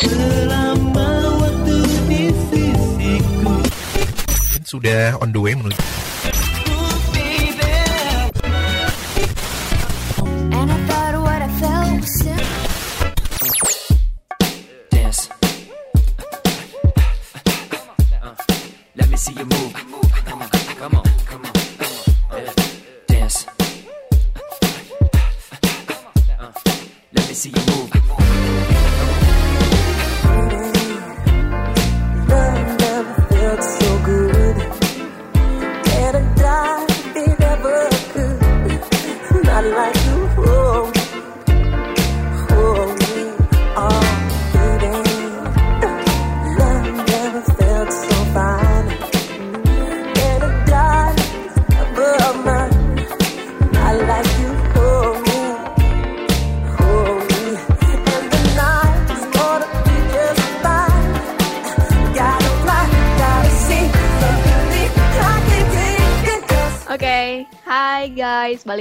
selama Sudah on the way menuju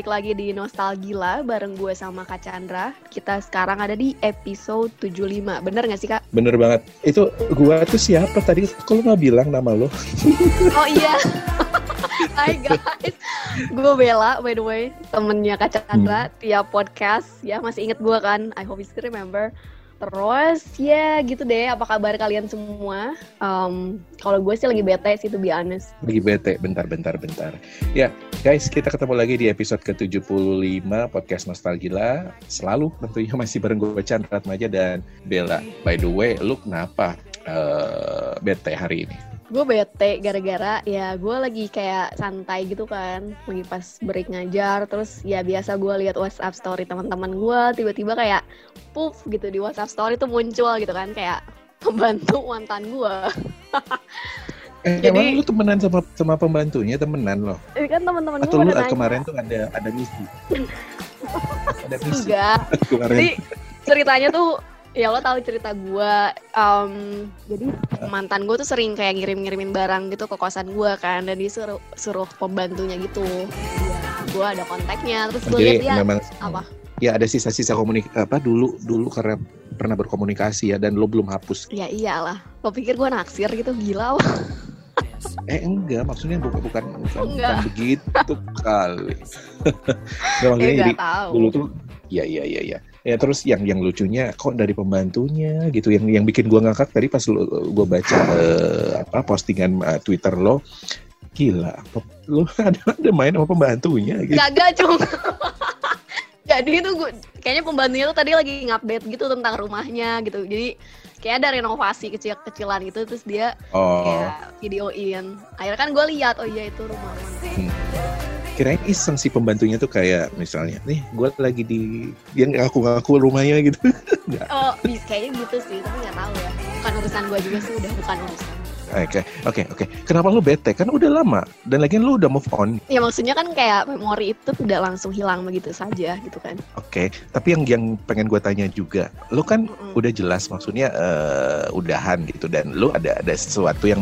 balik lagi di Nostalgila bareng gue sama Kak Chandra. Kita sekarang ada di episode 75. Bener gak sih Kak? Bener banget. Itu gua tuh siapa tadi? Kalau nggak bilang nama lo? Oh iya. Hai guys, gue Bella by the way, temennya Kak Chandra tiap podcast ya masih inget gue kan? I hope you still remember. Terus ya gitu deh, apa kabar kalian semua? Um, kalau gue sih lagi bete sih to be honest. Lagi bete. Bentar, bentar, bentar. Ya, guys, kita ketemu lagi di episode ke-75 podcast Nostalgila. Selalu tentunya masih bareng gue Chandra Atmaja dan Bella. By the way, lu kenapa eh, bete hari ini? Gue bete gara-gara ya gue lagi kayak santai gitu kan lagi pas break ngajar terus ya biasa gue lihat WhatsApp story teman-teman gue tiba-tiba kayak puff gitu di WhatsApp story tuh muncul gitu kan kayak pembantu mantan gue Eh, Jadi- lu temenan sama sama pembantunya temenan loh? ini kan teman-teman gue Atau lu eh, nanya kemarin tuh ada ada misi? ada misi enggak kemarin. jadi ceritanya tuh ya lo tahu cerita gue um, jadi mantan gue tuh sering kayak ngirim-ngirimin barang gitu ke kosan gue kan dan disuruh suruh pembantunya gitu gue ada kontaknya terus gue lihat dia memang apa ya ada sisa-sisa komunik apa dulu dulu karena pernah berkomunikasi ya dan lo belum hapus. Ya iyalah, lo pikir gue naksir gitu, gila apa? Eh enggak, maksudnya bukan bukan bukan, Enggak. bukan begitu kali. Nggak, maksudnya Ya jadi tahu. dulu tuh ya ya ya ya. Ya terus yang yang lucunya kok dari pembantunya gitu yang yang bikin gua ngakak tadi pas lu gua baca eh, apa postingan eh, Twitter lo gila lu ada ada main sama pembantunya gitu. Gagak cung. Jadi itu gue, kayaknya pembantunya tuh tadi lagi ngupdate gitu tentang rumahnya gitu. Jadi kayak ada renovasi kecil-kecilan gitu, terus dia Oh, kayak videoin. Akhirnya kan gue lihat, oh iya itu rumah mantan. Kirain iseng si pembantunya tuh kayak misalnya nih gua lagi di dia ngaku-ngaku rumahnya gitu. Oh, kayaknya gitu sih, tapi nggak tahu ya. Bukan urusan gue juga sih, udah bukan urusan. Oke, oke, oke. Kenapa lu bete? Kan udah lama dan lagian lu udah move on. Ya maksudnya kan kayak memori itu tidak langsung hilang begitu saja gitu kan. Oke, tapi yang yang pengen gue tanya juga, lu kan Mm-mm. udah jelas maksudnya eh, udahan gitu dan lu ada ada sesuatu yang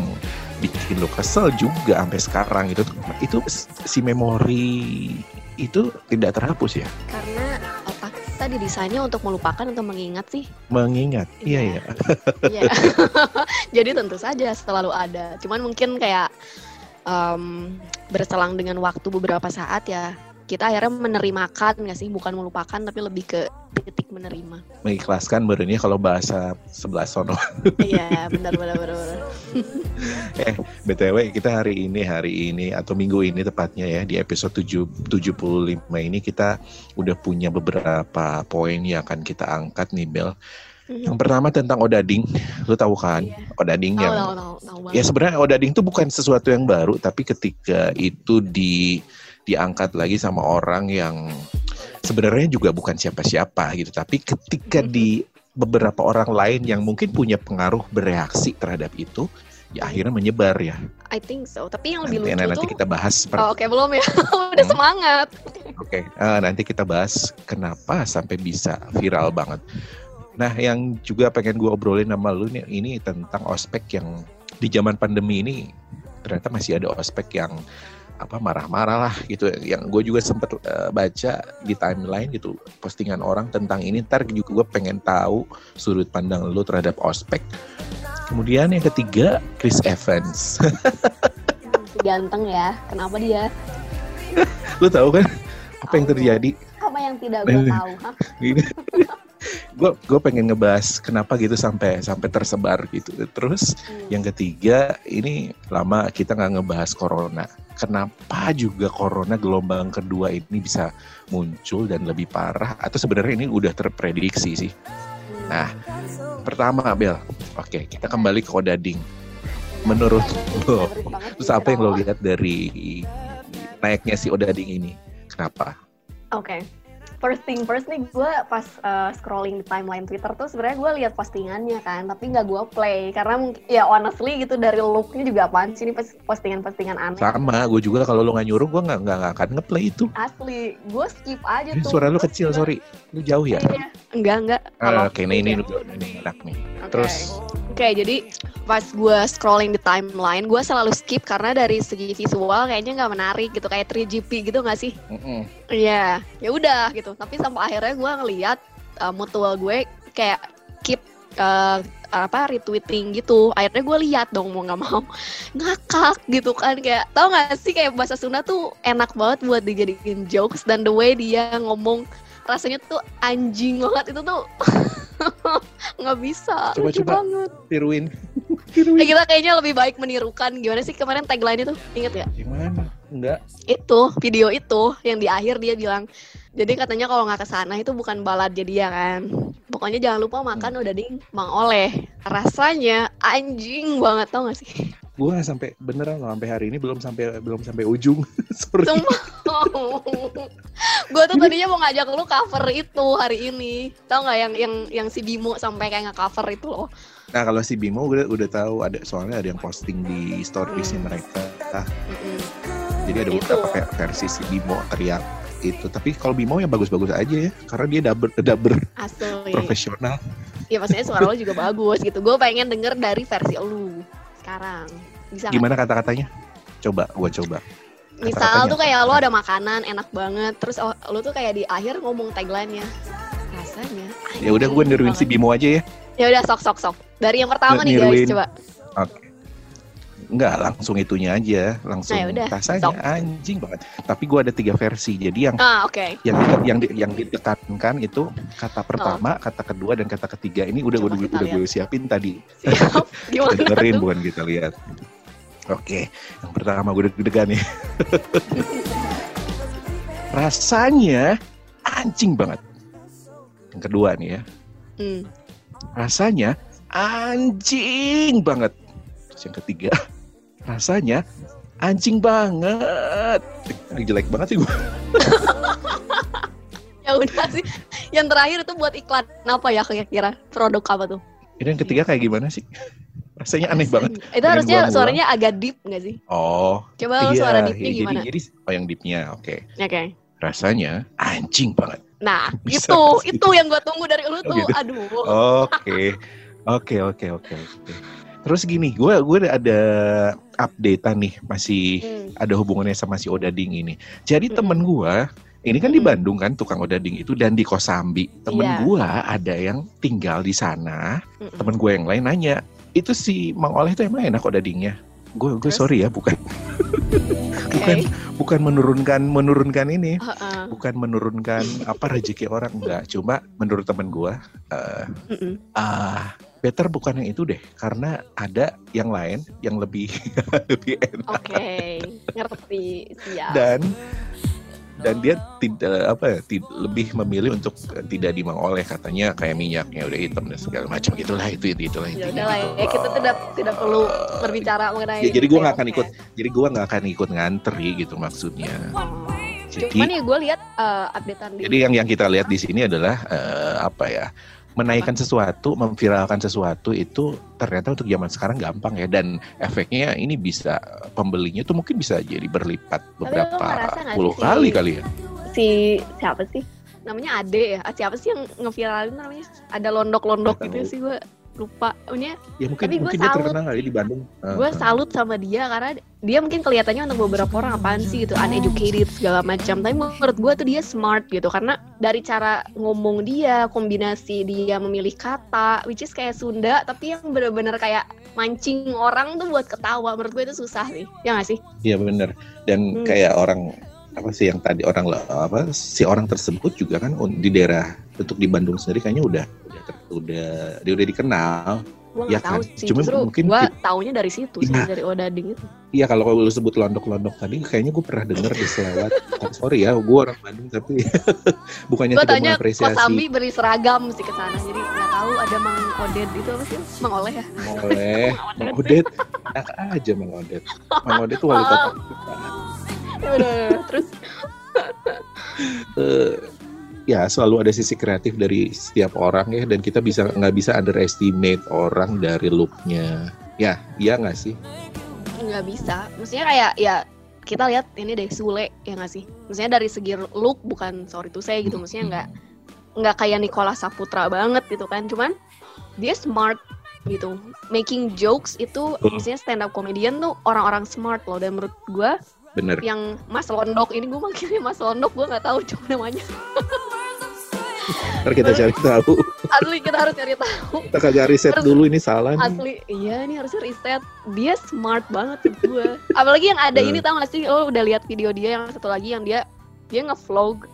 bikin lu kesel juga sampai sekarang gitu. Itu si memori itu tidak terhapus ya? Karena kita didesainnya untuk melupakan atau mengingat sih. Mengingat. Iya, Iya. iya. Iya. Jadi tentu saja selalu ada. Cuman mungkin kayak em, berselang dengan waktu beberapa saat ya kita akhirnya menerimakan nggak sih bukan melupakan tapi lebih ke titik menerima. Mengikhlaskan berarti kalau bahasa sebelah sono. Iya benar benar benar. benar. Eh, BTW kita hari ini hari ini atau minggu ini tepatnya ya di episode 7, 75 ini kita udah punya beberapa poin yang akan kita angkat nih Bel. Yang pertama tentang Odading, lu tahu kan? Iya. Odading yang tahu tahu tahu ya sebenarnya Odading itu bukan sesuatu yang baru, tapi ketika itu di diangkat lagi sama orang yang sebenarnya juga bukan siapa-siapa gitu, tapi ketika di beberapa orang lain yang mungkin punya pengaruh bereaksi terhadap itu, ya akhirnya menyebar ya. I think so. Tapi yang lebih Nanti, lucu nanti tuh. kita bahas seperti Oh, Oke belum ya. Udah Hmm. semangat. Oke, eh, nanti kita bahas kenapa sampai bisa viral banget. Nah, yang juga pengen gue obrolin sama lu nih, ini tentang ospek yang di zaman pandemi ini ternyata masih ada ospek yang apa marah-marah lah gitu yang gue juga sempet eh, baca di timeline gitu postingan orang tentang ini ntar juga gue pengen tahu sudut pandang lu terhadap ospek kemudian yang ketiga Chris Evans ganteng ya. Kenapa dia? lu tahu kan apa yang terjadi Apa yang tidak gue tahu? Gue gue pengen ngebahas kenapa gitu sampai sampai tersebar gitu. Terus Hmm. yang ketiga ini lama kita nggak ngebahas corona. Kenapa juga corona gelombang kedua ini bisa muncul dan lebih parah? Atau sebenarnya ini udah terprediksi sih? Nah pertama Bel. Oke kita kembali ke Odading menurut lo terus apa yang lo lihat dari naiknya si Odading ini? Kenapa? Oke. First thing first nih gue pas uh, scrolling di timeline Twitter tuh sebenarnya gue lihat postingannya kan, tapi nggak gue play karena mungkin ya honestly gitu dari looknya juga apaan sih ini pos- postingan-postingan aneh. sama gue juga kalau lo nggak nyuruh gue nggak nggak akan ngeplay itu Asli, gue skip aja Ini tuh. suara lu kecil sorry lu jauh ya Iya. Enggak, enggak. Kalau oke nah ini udah ini enak nih Oke. terus Oke, jadi pas gue scrolling di timeline, gue selalu skip karena dari segi visual kayaknya nggak menarik gitu, kayak 3GP gitu nggak sih? Iya, ya udah gitu. Tapi sampai akhirnya gue ngeliat uh, mutual gue kayak keep uh, apa retweeting gitu. Akhirnya gue lihat dong mau nggak mau ngakak gitu kan kayak tau gak sih kayak bahasa Sunda tuh enak banget buat dijadiin jokes dan the way dia ngomong rasanya tuh anjing banget itu tuh nggak bisa. Coba, lucu coba. banget. tiruin. Ya, kita kayaknya lebih baik menirukan. Gimana sih kemarin tagline itu? Inget gak? gimana? Enggak. Itu video itu yang di akhir dia bilang jadi katanya kalau nggak ke sana itu bukan baladnya dia kan. Pokoknya jangan lupa makan udah ding mang oleh. Rasanya anjing banget tau gak sih gue sampai beneran loh, sampai hari ini belum sampai belum sampai ujung. Sorry. Gue tuh tadinya mau ngajak lu cover itu hari ini. Tau nggak yang yang yang si Bimo sampai kayak nge-cover itu loh? Nah kalau si Bimo udah udah tahu ada soalnya ada yang posting di storiesnya mereka. Mm-mm. jadi ada Itu. beberapa ver- versi si Bimo teriak itu. Tapi kalau Bimo yang bagus-bagus aja ya karena dia dubber asli. profesional. Ya maksudnya suara lu juga bagus gitu. Gue pengen denger dari versi lu sekarang bisa gimana kata-katanya coba gue coba Misal Kata-katanya tuh kayak lo ada makanan enak banget, terus oh, lo tuh kayak di akhir ngomong tagline-nya. Rasanya. ya udah gue niruin si Bimo aja ya Ya udah sok sok sok. Dari yang pertama nih guys, coba. Oke. Enggak, langsung itunya aja, langsung Nah, udah, rasanya anjing banget. Tapi gua ada tiga versi. Jadi yang Ah, oke. yang yang di- yang ditekankan itu kata pertama, kata kedua dan kata ketiga ini udah Coba udah, udah gue siapin tadi. Siap. Gimana dengerin bukan kita lihat. Oke, yang pertama gue deg-degan nih. Rasanya anjing banget. Yang kedua nih ya, Hmm. rasanya anjing banget. Terus yang ketiga, rasanya anjing banget. Jelek banget sih gue. Ya udah sih. Yang terakhir itu buat iklan apa ya kira-kira? Produk apa tuh? Ini yang ketiga kayak gimana sih? Rasanya aneh banget. Itu harusnya gua suaranya agak deep nggak sih? Oh, Coba iya. suara deepnya iya, gimana? Jadi, jadi, oh yang deepnya, oke. Oke. Rasanya anjing banget. Nah, Bisa itu itu yang gue tunggu dari lu Oh, tuh. gitu. Aduh. Oke, oke, oke, oke, oke. Terus gini, gue gue ada updatean nih, masih Hmm. ada hubungannya sama si Odading ini. Jadi Mm-mm. temen gue, ini kan di Mm-mm. Bandung kan tukang Odading itu dan di Kosambi. Temen Iya. gue ada yang tinggal di sana. Mm-mm. Temen gue yang lain nanya, itu si Mang Oleh itu emang enak Odadingnya? Gue gue sorry ya, bukan bukan bukan menurunkan menurunkan ini, Heeh. bukan menurunkan apa rezeki orang enggak. Cuma menurut temen gue, eh, Mm-mm. Better bukan yang itu deh karena ada yang lain yang lebih lebih enak Oke, ngerti siap. dan dan dia tidak apa ya tid- lebih memilih untuk eh, tidak dimang oleh katanya kayak minyaknya udah hitam dan segala macam gitulah itu itu itulah ya udah lah gitu. ya kita tidak tidak perlu berbicara mengenai Ya, jadi gue nggak akan ikut jadi gue nggak akan ikut ngantri gitu maksudnya Cuman jadi ya gue lihat eh, updatean di jadi yang yang kita lihat di sini adalah eh, apa ya menaikkan sesuatu, memviralkan sesuatu itu ternyata untuk zaman sekarang gampang ya dan efeknya ini bisa pembelinya tuh mungkin bisa jadi berlipat beberapa puluh kali si- kali ya. si siapa sih? Namanya Ade ya? Siapa sih yang ngeviralin namanya? Ada londok-londok gitu sih gue. Lupa Pokoknya Ya mungkin Tapi mungkin dia salut. terkenal kali di Bandung. Ah, gue ah. salut sama dia karena dia mungkin kelihatannya untuk beberapa orang apaan sih gitu uneducated segala macam tapi menurut gue tuh dia smart gitu karena dari cara ngomong dia kombinasi dia memilih kata which is kayak Sunda tapi yang bener-bener kayak mancing orang tuh buat ketawa menurut gue itu susah sih ya gak sih Iya bener. Dan Hmm. kayak orang apa sih yang tadi orang apa si orang tersebut juga kan di daerah untuk di Bandung sendiri kayaknya udah udah dia udah dikenal. gue Ya tahu kan? sih Cuma justru mungkin ki- taunya dari situ sih Iya. dari Odading itu Iya kalau lu sebut londok-londok tadi kayaknya gue pernah denger di selewat. Oh, sorry ya, gue orang Bandung tapi bukannya gue tidak tanya mengapresiasi. Kosambi beri seragam sih ke sana jadi nggak tahu ada Mang Oded itu apa sih Mang Oleh ya Oleh Mang Odet, enak aja Mang Odet. Mang Odet tuh wali kota. Ya udah. terus Eh, ya selalu ada sisi kreatif dari setiap orang ya dan kita bisa nggak bisa underestimate orang dari looknya. Ya, iya nggak sih? nggak bisa. Maksudnya kayak ya kita lihat ini deh Sule ya nggak sih? Maksudnya dari segi look bukan sorry to say gitu maksudnya nggak nggak kayak Nicola Saputra banget gitu kan. Cuman dia smart gitu. Making jokes itu maksudnya stand up comedian tuh orang-orang smart loh. Dan menurut gua Bener. yang Mas Londok ini gue manggilnya Mas Londok gue nggak tahu cuma namanya Ntar kita cari tahu. asli kita harus cari tahu Kita kagak riset dulu ini salah nih. asli iya ini harusnya riset dia smart banget gue apalagi yang ada Hmm. ini tau gak sih lo udah lihat video dia yang satu lagi yang dia dia ngevlog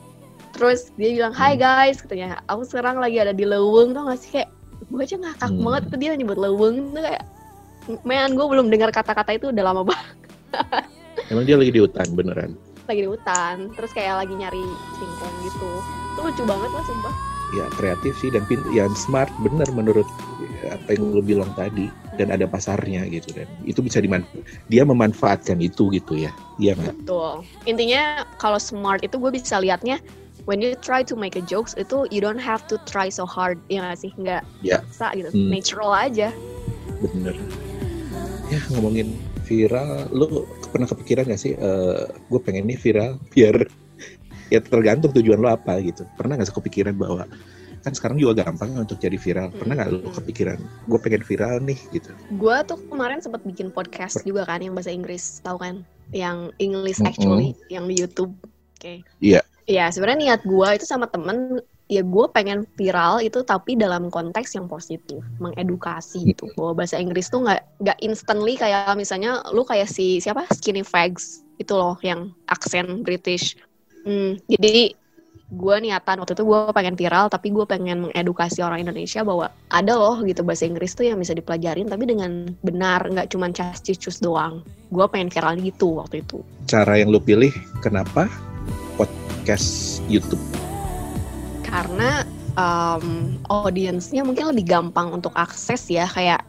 terus dia bilang Hmm. hai guys katanya aku sekarang lagi ada di Leweng tau gak sih kayak gue aja ngakak Hmm. banget tuh dia nyebut Leweng tuh kayak man gue belum dengar kata-kata itu udah lama banget Emang dia lagi di hutan beneran. lagi di hutan terus kayak lagi nyari singkong gitu itu lucu banget lah sumpah Ya kreatif sih dan pintu, yang smart bener menurut apa yang lu bilang tadi dan ada pasarnya gitu dan itu bisa diman dia memanfaatkan itu gitu ya. Iya nggak? Betul. Intinya kalau smart itu gue bisa liatnya when you try to make a jokes itu you don't have to try so hard ya nggak sih nggak Ya. bisa gitu Hmm. natural aja Bener. Ya ngomongin viral, lu pernah kepikiran gak sih? gue pengen nih viral biar ya tergantung tujuan lo apa gitu. Pernah gak sih kepikiran bahwa kan sekarang juga gampang untuk jadi viral. Pernah gak lu kepikiran? Gue pengen viral nih gitu. gue tuh kemarin sempat bikin podcast juga kan yang bahasa Inggris tahu kan yang English actually yang di YouTube oke Iya. Iya sebenarnya niat gue itu sama temen ya gue pengen viral itu tapi dalam konteks yang positif mengedukasi gitu. Bahwa bahasa Inggris tuh nggak nggak instantly kayak misalnya lu kayak si siapa? Skinny fags itu loh yang aksen British. Hmm, jadi gue niatan waktu itu gue pengen viral tapi gue pengen mengedukasi orang Indonesia bahwa ada loh gitu bahasa Inggris tuh yang bisa dipelajarin tapi dengan benar nggak cuma cas-cus doang. Gue pengen viral gitu waktu itu. Cara yang lu pilih kenapa podcast YouTube? Karena um, audiensnya mungkin lebih gampang untuk akses ya kayak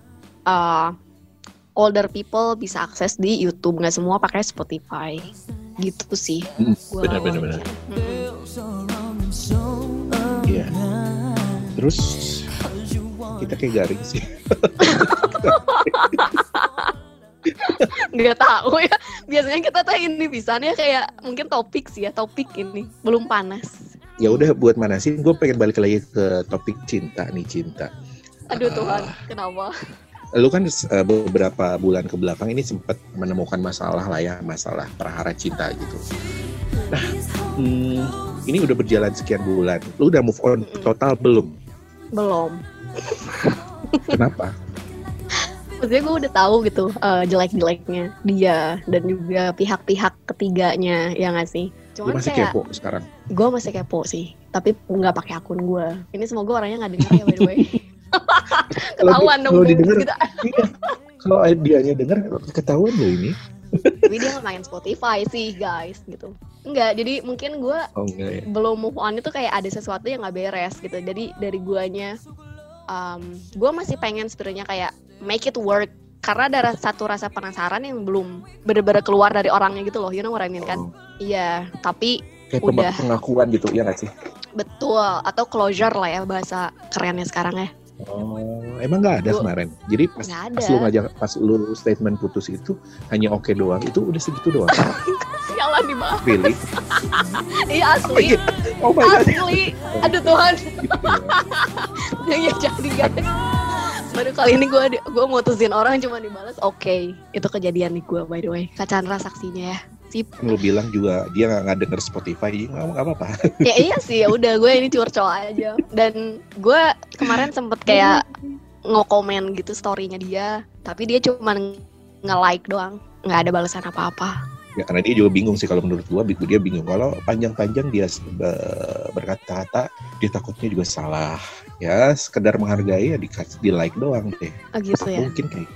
uh, older people bisa akses di YouTube nggak semua pakai Spotify gitu sih Hmm, gua benar, benar, benar. Mm-mm. Iya. Terus kita kayak garing sih. nggak tahu ya biasanya kita tuh ini bisanya kayak mungkin topik sih ya topik ini belum panas ya udah buat manasin gue pengen balik lagi ke topik cinta nih cinta. Aduh Ah. Tuhan kenapa? Lu kan uh, beberapa bulan ke belakang ini sempat menemukan masalah lah ya masalah perhara cinta gitu. Nah hmm, ini udah berjalan sekian bulan. Lu udah move on total belum? Belum. Kenapa? Maksudnya gue udah tahu gitu eh, jelek-jeleknya dia dan juga pihak-pihak ketiganya ya nggak sih lu cuman masih kayak kepo sekarang? gue masih kepo sih tapi nggak pakai akun gue ini semoga orangnya nggak dengar ya by the way. Ketahuan dong kalau didengar gitu. iya. kalau dianya denger ketahuan lo ini. Tapi dia nggak main Spotify sih guys gitu. Enggak, jadi mungkin gue oh enggak ya. belum move on itu kayak ada sesuatu yang nggak beres gitu. Jadi dari guanya um, gue masih pengen sebenarnya kayak make it work karena ada satu rasa penasaran yang belum bener-bener keluar dari orangnya gitu loh you know what I mean kan Oh, iya tapi kayak udah. pengakuan gitu ya nggak sih betul atau closure lah ya bahasa kerennya sekarang ya Oh, emang nggak ada kemarin. Jadi pas, Nggak pas ada. lu ngajak, pas lu statement putus itu hanya oke doang. Itu udah segitu doang. sialan di bawah Really? iya asli Oh my god. asli aduh Tuhan Gitu ya, ya jadi guys baru kali ini gue gue mutusin orang cuma dibalas. Oke itu kejadian di gue by the way. Kak Chandra saksinya ya. Sip. Lu bilang juga dia nggak nggak denger Spotify, jadi nggak nggak apa-apa. ya iya sih ya udah gue ini curcol aja. Dan gue kemarin sempet kayak nge-komen gitu storynya dia tapi dia cuma nge-like doang. Nggak ada balasan apa-apa. Ya karena dia juga bingung sih kalau menurut gua, dia bingung. Kalau panjang-panjang dia be- berkata-kata, dia takutnya juga salah. Ya sekedar menghargai ya di, di like doang deh. oh, gitu ya Mungkin kayak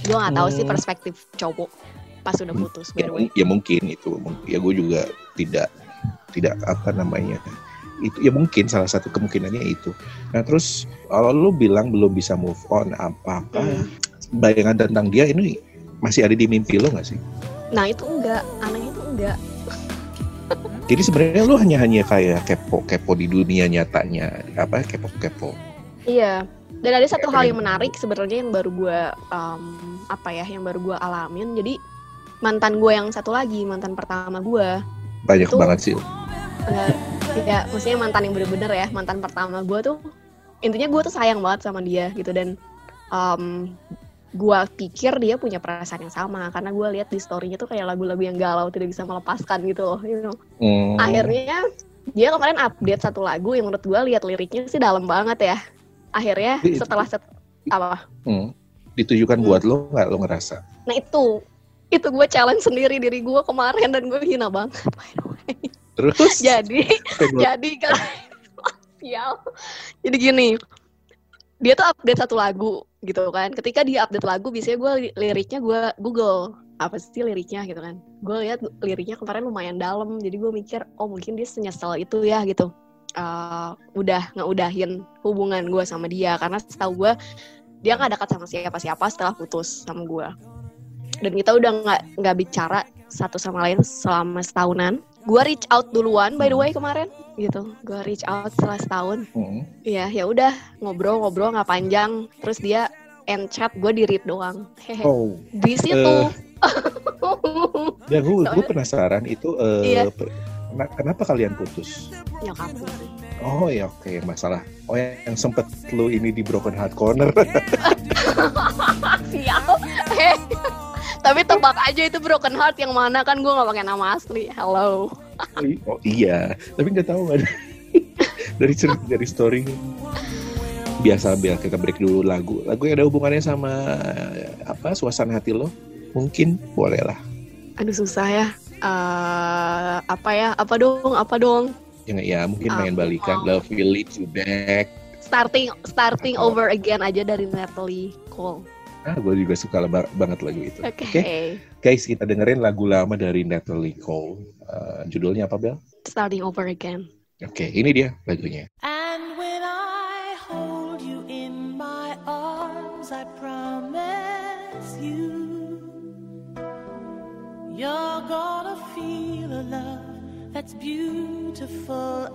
gue nggak tahu sih Hmm. perspektif cowok pas udah putus ya, by the way ya mungkin itu ya gue juga tidak tidak apa namanya itu ya mungkin salah satu kemungkinannya itu nah terus kalau lu bilang belum bisa move on apakah Hmm. bayangan tentang dia ini masih ada di mimpi lo nggak sih nah itu enggak anehnya itu enggak jadi sebenarnya lu hanya hanya kayak kepo kepo di dunia nyatanya apa kepo kepo Iya. Dan ada satu Kayak hal yang menarik sebenarnya yang baru gue apa ya, yang baru gue alamin. Jadi mantan gue yang satu lagi, mantan pertama gue, banyak Itu- banget sih ya maksudnya mantan yang bener-bener ya, mantan pertama gue tuh intinya gue tuh sayang banget sama dia gitu dan um, gue pikir dia punya perasaan yang sama karena gue lihat di storynya tuh kayak lagu-lagu yang galau tidak bisa melepaskan gitu loh. You know. Hmm, Akhirnya dia kemarin update satu lagu yang menurut gue lihat liriknya sih dalam banget ya. Akhirnya Itu- setelah set, apa hmm. ditujukan buat lo nggak lo ngerasa Nah itu, itu gue challenge sendiri diri gue kemarin dan gue hina banget. by the way. terus jadi, jadi kan, sial. Jadi gini, dia tuh update satu lagu gitu kan. Ketika dia update lagu, biasanya gue li- liriknya gue Google apa sih liriknya gitu kan. Gue lihat liriknya kemarin lumayan dalam, jadi gue mikir, oh mungkin dia senyesal itu ya gitu. Eh, udah ngeudahin hubungan gue sama dia karena setahu gue dia nggak dekat sama siapa-siapa setelah putus sama gue dan kita udah nggak nggak bicara satu sama lain selama setahunan gue reach out duluan by the way kemarin gitu gue reach out setelah setahun Hmm. ya ya udah ngobrol-ngobrol nggak panjang terus dia end chat gue di read doang hehe oh di situ Ya gue Soalnya- penasaran itu eh, Iya. kenapa kalian putus? nyokap gue. Oh ya oke masalah. Oh yang sempet lu ini di broken heart corner. Heh. Tapi tebak aja itu broken heart yang mana kan gue nggak pakai nama asli hello oh iya, tapi nggak tahu kan. dari cerita dari story. Biasa biar kita break dulu lagu. Lagu yang ada hubungannya sama apa suasana hati lo? Mungkin boleh lah. aduh susah ya Eh, apa ya apa dong apa dong Ya, ya mungkin pengen Aku balikan. mau. Love will lead you back. starting starting Atau- over again aja dari Natalie Cole Ah, gue juga suka ba- banget lagu itu. oke Oke. Guys, kita dengerin lagu lama dari Natalie Cole. Eh, judulnya apa, Bel? starting over again Oke, ini dia lagunya. And when I hold you in my arms, I promise you, you're gonna feel a love that's beautiful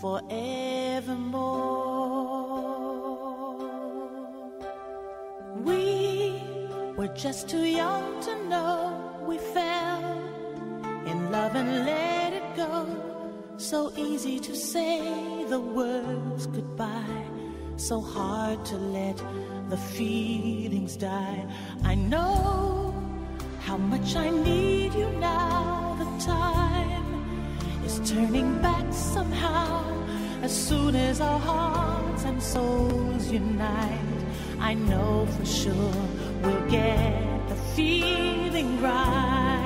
forevermore. We were just too young to know we fell in love and let it go. So easy to say the words goodbye, so hard to let the feelings die. I know how much I need you now. The time is turning back somehow. As soon as our hearts and souls unite, I know for sure we'll get the feeling right.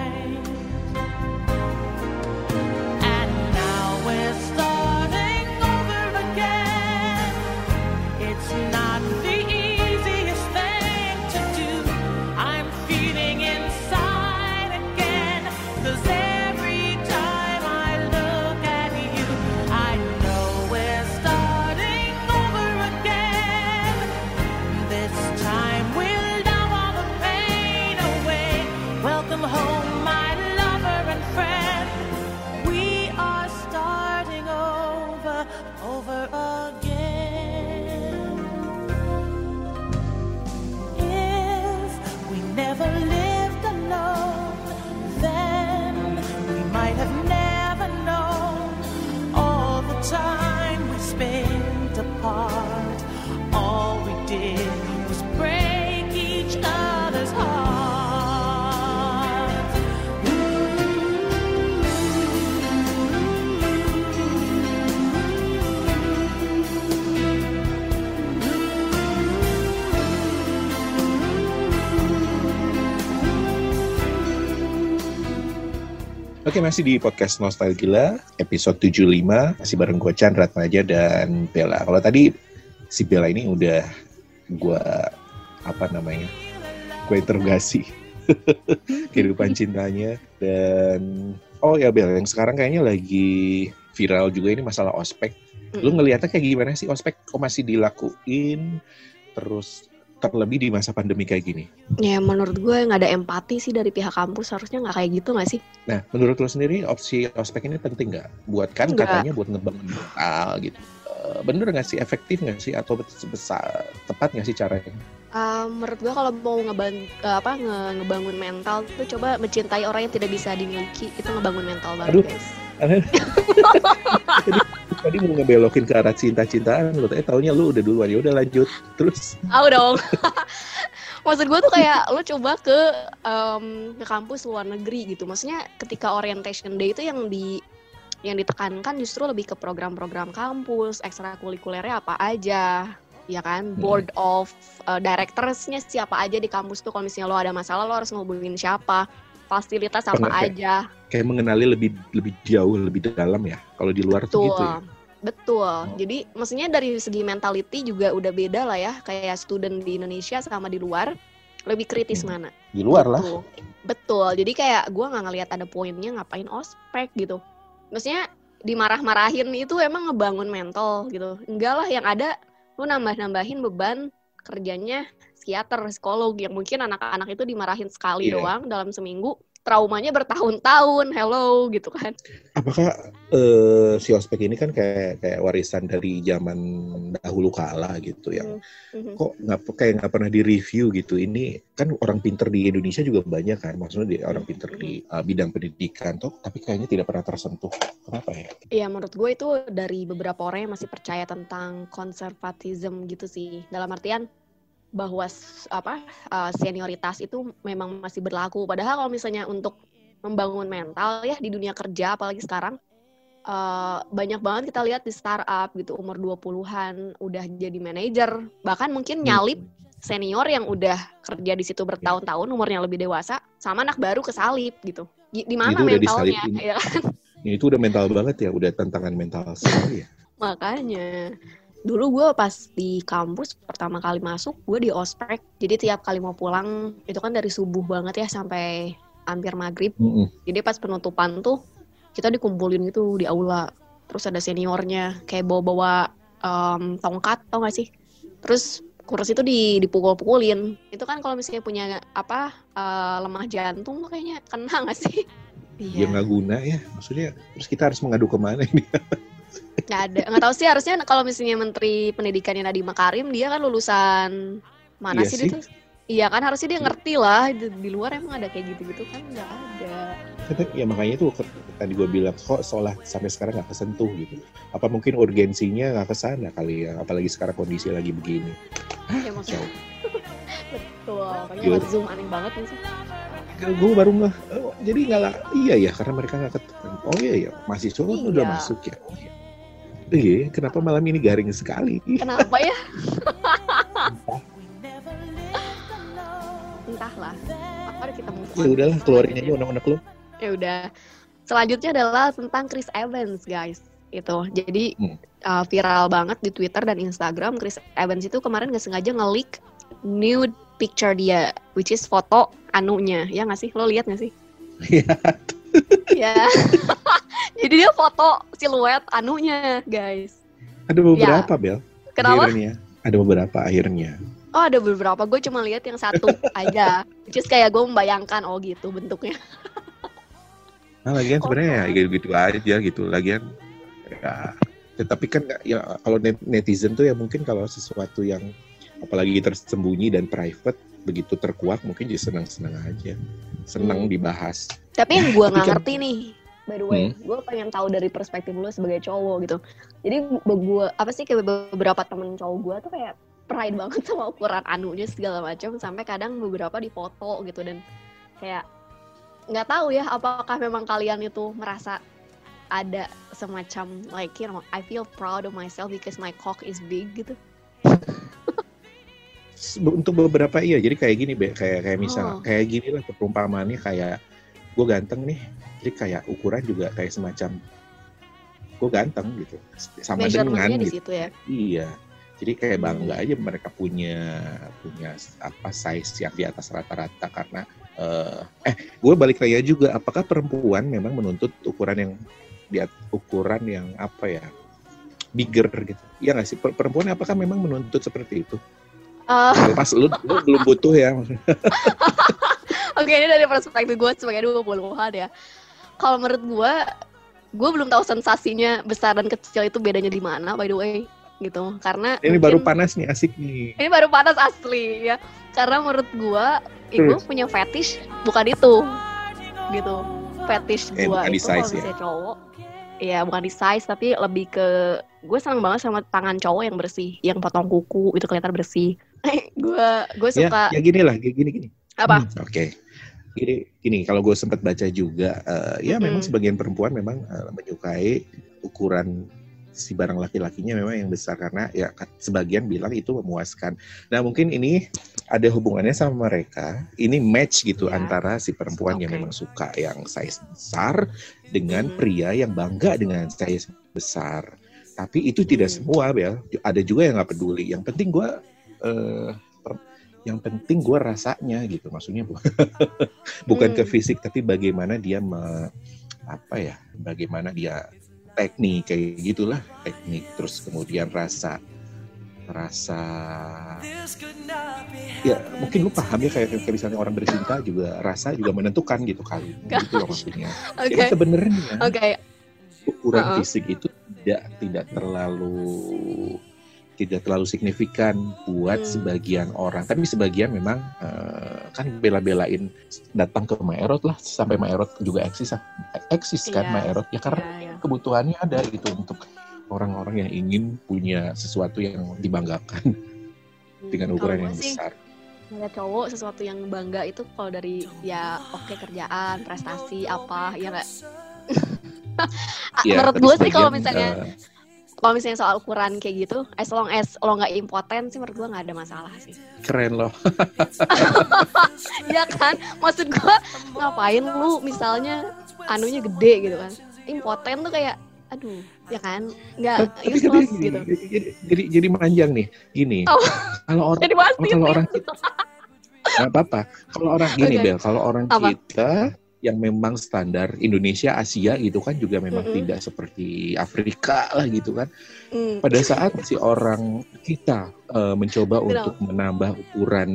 Oke masih di podcast Nostalgila episode 75 masih bareng gue Chandra Maja dan Bella. Kalau tadi si Bella ini udah gue apa namanya gue interogasi kehidupan cintanya. Dan oh ya Bella yang sekarang kayaknya lagi viral juga ini masalah ospek. Lu ngelihatnya kayak gimana sih ospek? Kok masih dilakuin? Terus terlebih di masa pandemi kayak gini? Ya menurut gue nggak ada empati sih dari pihak kampus harusnya nggak kayak gitu nggak sih? Nah, menurut lo sendiri opsi ospek ini penting nggak? Buat kan Nggak. katanya buat ngebangun mental gitu. Eh, bener nggak sih? Efektif nggak sih? Atau sebesar tepat nggak sih caranya? Uh, menurut gue kalau mau ngeban eh, apa nge- ngebangun mental tuh coba mencintai orang yang tidak bisa dimiliki itu ngebangun mental banget Aduh. guys. tadi, tadi mau ngebelokin ke arah cinta-cintaan, lo tadi taunya lu udah duluan ya udah lanjut. Terus Tahu dong. Maksud gue tuh kayak lo coba ke em, ke kampus luar negeri gitu. Maksudnya ketika orientation day itu yang di yang ditekankan justru lebih ke program-program kampus, ekstrakurikulernya apa aja, ya kan? Hmm. Board of uh, directorsnya siapa aja di kampus tuh. Kalau misalnya lo ada masalah lo harus ngubungin siapa, fasilitas apa Pengertian. aja. kayak mengenali lebih lebih jauh, lebih dalam ya. Kalau di luar tuh Betul. gitu ya. Betul. Jadi maksudnya dari segi mentality juga udah beda lah ya. Kayak student di Indonesia sama di luar lebih kritis Hmm. mana? Di luar lah. Betul. Jadi kayak gua nggak ngelihat ada poinnya ngapain ospek gitu. Maksudnya dimarah-marahin itu emang ngebangun mental gitu. Enggak lah yang ada lu nambah-nambahin beban kerjanya psikiater, psikolog yang mungkin anak-anak itu dimarahin sekali Iya. doang dalam seminggu. Traumanya bertahun-tahun, hello gitu kan. Apakah eh, si ospek ini kan kayak kayak warisan dari zaman dahulu kala gitu ya? Mhm. kok nggak kayak nggak pernah di review gitu ini kan orang pinter di Indonesia juga banyak kan maksudnya di orang pinter di uh, bidang pendidikan toh tapi kayaknya tidak pernah tersentuh kenapa ya Iya menurut gue itu dari beberapa orang yang masih percaya tentang konservatism gitu sih. Dalam artian bahwa apa uh, senioritas itu memang masih berlaku. Padahal kalau misalnya untuk membangun mental ya di dunia kerja apalagi sekarang uh, banyak banget kita lihat di startup gitu umur 20-an udah jadi manajer, bahkan mungkin Hmm. nyalip senior yang udah kerja di situ bertahun-tahun umurnya lebih dewasa sama anak baru kesalip gitu. Di mana mentalnya? Ya ini itu udah mental banget ya udah tantangan mental sekali ya Makanya dulu gue pas di kampus pertama kali masuk gue di ospek. Jadi tiap kali mau pulang itu kan dari subuh banget ya sampai hampir maghrib. Mm-mm. jadi pas penutupan tuh kita dikumpulin gitu di aula. Terus ada seniornya kayak bawa-bawa em, tongkat tau gak sih? Terus kursi itu di dipukul-pukulin. Itu kan kalau misalnya punya apa eh, lemah jantung tuh kayaknya kena gak sih? Ya nggak guna ya. Maksudnya terus kita harus mengadu ke mana ini nggak ada. Nggak tahu sih harusnya kalau misalnya menteri pendidikannya Nadiem Makarim dia kan lulusan mana Iya sih, sih. dia tuh? Iya kan harusnya dia ngerti lah di, di luar emang ada kayak gitu-gitu kan nggak ada. Ya makanya itu tadi gue bilang kok seolah sampai sekarang nggak kesentuh gitu. Apa mungkin urgensinya nggak ke sana kali ya apalagi sekarang kondisi lagi begini. Ya maksudnya betul makanya zoom aneh banget nih sih. Gue baru nggak oh, jadi nggak lah iya ya karena mereka nggak ketemu oh iya ya mahasiswa kan Iya. udah masuk ya? Oh, iya. Iya, kenapa malam ini garing sekali? kenapa ya alone. entahlah mari kita move Ya udahlah, keluarin aja unek-unek lu. ya udah selanjutnya adalah tentang Chris Evans guys itu jadi Hmm. uh, viral banget di Twitter dan Instagram Chris Evans itu kemarin nggak sengaja nge-leak nude picture dia which is foto anunya ya nggak sih lo lihat nggak sih Iya. Ya jadi dia foto siluet anunya guys Ada beberapa, Bel. kenapa Akhirnya. Ada beberapa akhirnya. oh ada beberapa gue cuma lihat yang satu aja is kayak gue membayangkan oh gitu bentuknya Nah, lagian Oh. sebenarnya ya gitu-gitu aja gitu. Lagian ya tetapi kan nggak- ya kalau net- netizen tuh ya mungkin kalau sesuatu yang apalagi tersembunyi dan private begitu terkuak mungkin jadi senang-senang aja. Senang Hmm. dibahas. Tapi yang gue nggak kan- ngerti nih, by the way, gue pengen tahu dari perspektif lu sebagai cowok gitu. Jadi gue apa sih kayak beberapa temen cowok gue tuh kayak pride banget sama ukuran anunya segala macam sampai kadang beberapa difoto gitu dan kayak nggak tahu ya apakah memang kalian itu merasa ada semacam like you know I feel proud of myself because my cock is big gitu. Untuk beberapa iya, jadi kayak gini, Be. kayak kayak misal Oh. kayak gini lah perumpamaannya kayak gue ganteng nih, jadi kayak ukuran juga kayak semacam gue ganteng gitu, sama dengan gitu. situ ya. Iya. Jadi kayak Hmm. bangga aja mereka punya punya apa size yang di atas rata-rata karena eh eh gue balik lagi juga apakah perempuan memang menuntut ukuran yang di ukuran yang apa ya bigger gitu. Iya nggak sih Per- perempuan apakah memang menuntut seperti itu? Eh, Pas lu, lu belum butuh ya. Oke ini dari perspektif gue sebagai 20-an ya. Kalau menurut gue, gue belum tahu sensasinya besar dan kecil itu bedanya di mana by the way gitu. Karena Ini baru mungkin- panas nih asik nih. ini baru panas asli ya. Karena menurut gue, ibu Terus? punya fetish bukan itu gitu. Fetish Eh, gue di itu kalau ya? cowok, Iya bukan di size tapi lebih ke gue senang banget sama tangan cowok yang bersih, yang potong kuku itu kelihatan bersih. gue gue Ya, suka ya gini lah, gini gini. apa? Hmm, Oke. Gini, gini kalau gue sempat baca juga, eh, ya memang Mm-mm. sebagian perempuan memang eh, menyukai ukuran si barang laki-lakinya memang yang besar karena ya sebagian bilang itu memuaskan. Nah mungkin ini ada hubungannya sama mereka. Ini match gitu Ya. antara si perempuan yang Oke. memang suka yang size besar dengan Mhm. pria yang bangga dengan size besar. Tapi itu tidak Hmm. semua, Bel. Ada juga yang nggak peduli. Yang penting gue eh, per- yang penting gue rasanya gitu maksudnya bu- bukan ke Hmm. fisik tapi bagaimana dia me, apa ya bagaimana dia teknik kayak gitulah teknik terus kemudian rasa rasa ya mungkin lu paham ya kayak, kayak misalnya orang bercinta juga rasa juga menentukan gitu kali gitu loh maksudnya Oke. jadi sebenarnya Oke. ukuran Uh-uh. fisik itu tidak tidak terlalu tidak terlalu signifikan buat Hmm. sebagian orang. Tapi sebagian memang eh, kan bela-belain datang ke Maerot lah. Sampai Maerot juga eksis eksis kan Iya. Maerot. Ya karena Iya, iya. kebutuhannya ada gitu untuk orang-orang yang ingin punya sesuatu yang dibanggakan. Dengan Hmm, ukuran kalau yang sih, besar. ngeliat cowok sesuatu yang bangga itu kalau dari ya oke kerjaan prestasi apa ya nggak? Ya, menurut gue sih kalau misalnya eh, kalau misalnya soal ukuran kayak gitu as long as lo nggak impoten sih menurut gue nggak ada masalah sih. Keren loh. Ya kan? Maksud gue ngapain lu misalnya anunya gede gitu kan? Impoten tuh kayak aduh ya kan? Nggak useless gini, gitu. jadi, jadi jadi manjang nih gini. Oh. kalau orang jadi kalau orang nggak apa-apa. Kalau orang gini Oke. Bel kalau orang Apa? kita yang memang standar Indonesia Asia gitu kan juga memang Mm-mm. tidak seperti Afrika lah gitu kan Hmm, pada saat si orang kita eh, mencoba Kenapa? untuk menambah ukuran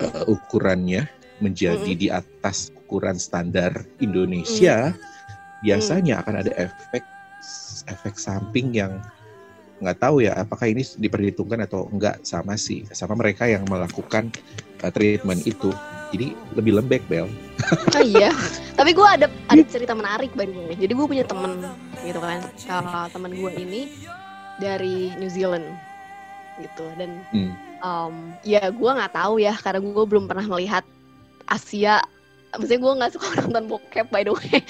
eh, ukurannya menjadi Mm-mm. di atas ukuran standar Indonesia biasanya akan ada efek efek samping yang nggak tahu ya apakah ini diperhitungkan atau enggak sama si sama mereka yang melakukan eh, treatment itu jadi lebih lembek bel Oh iya, tapi gue ada ada cerita menarik by the way. Jadi gue punya temen gitu kan, uh, temen gue ini dari New Zealand gitu dan Hmm. um, ya gue nggak tahu ya karena gue belum pernah melihat Asia. Maksudnya gue nggak suka nonton bokep by the way.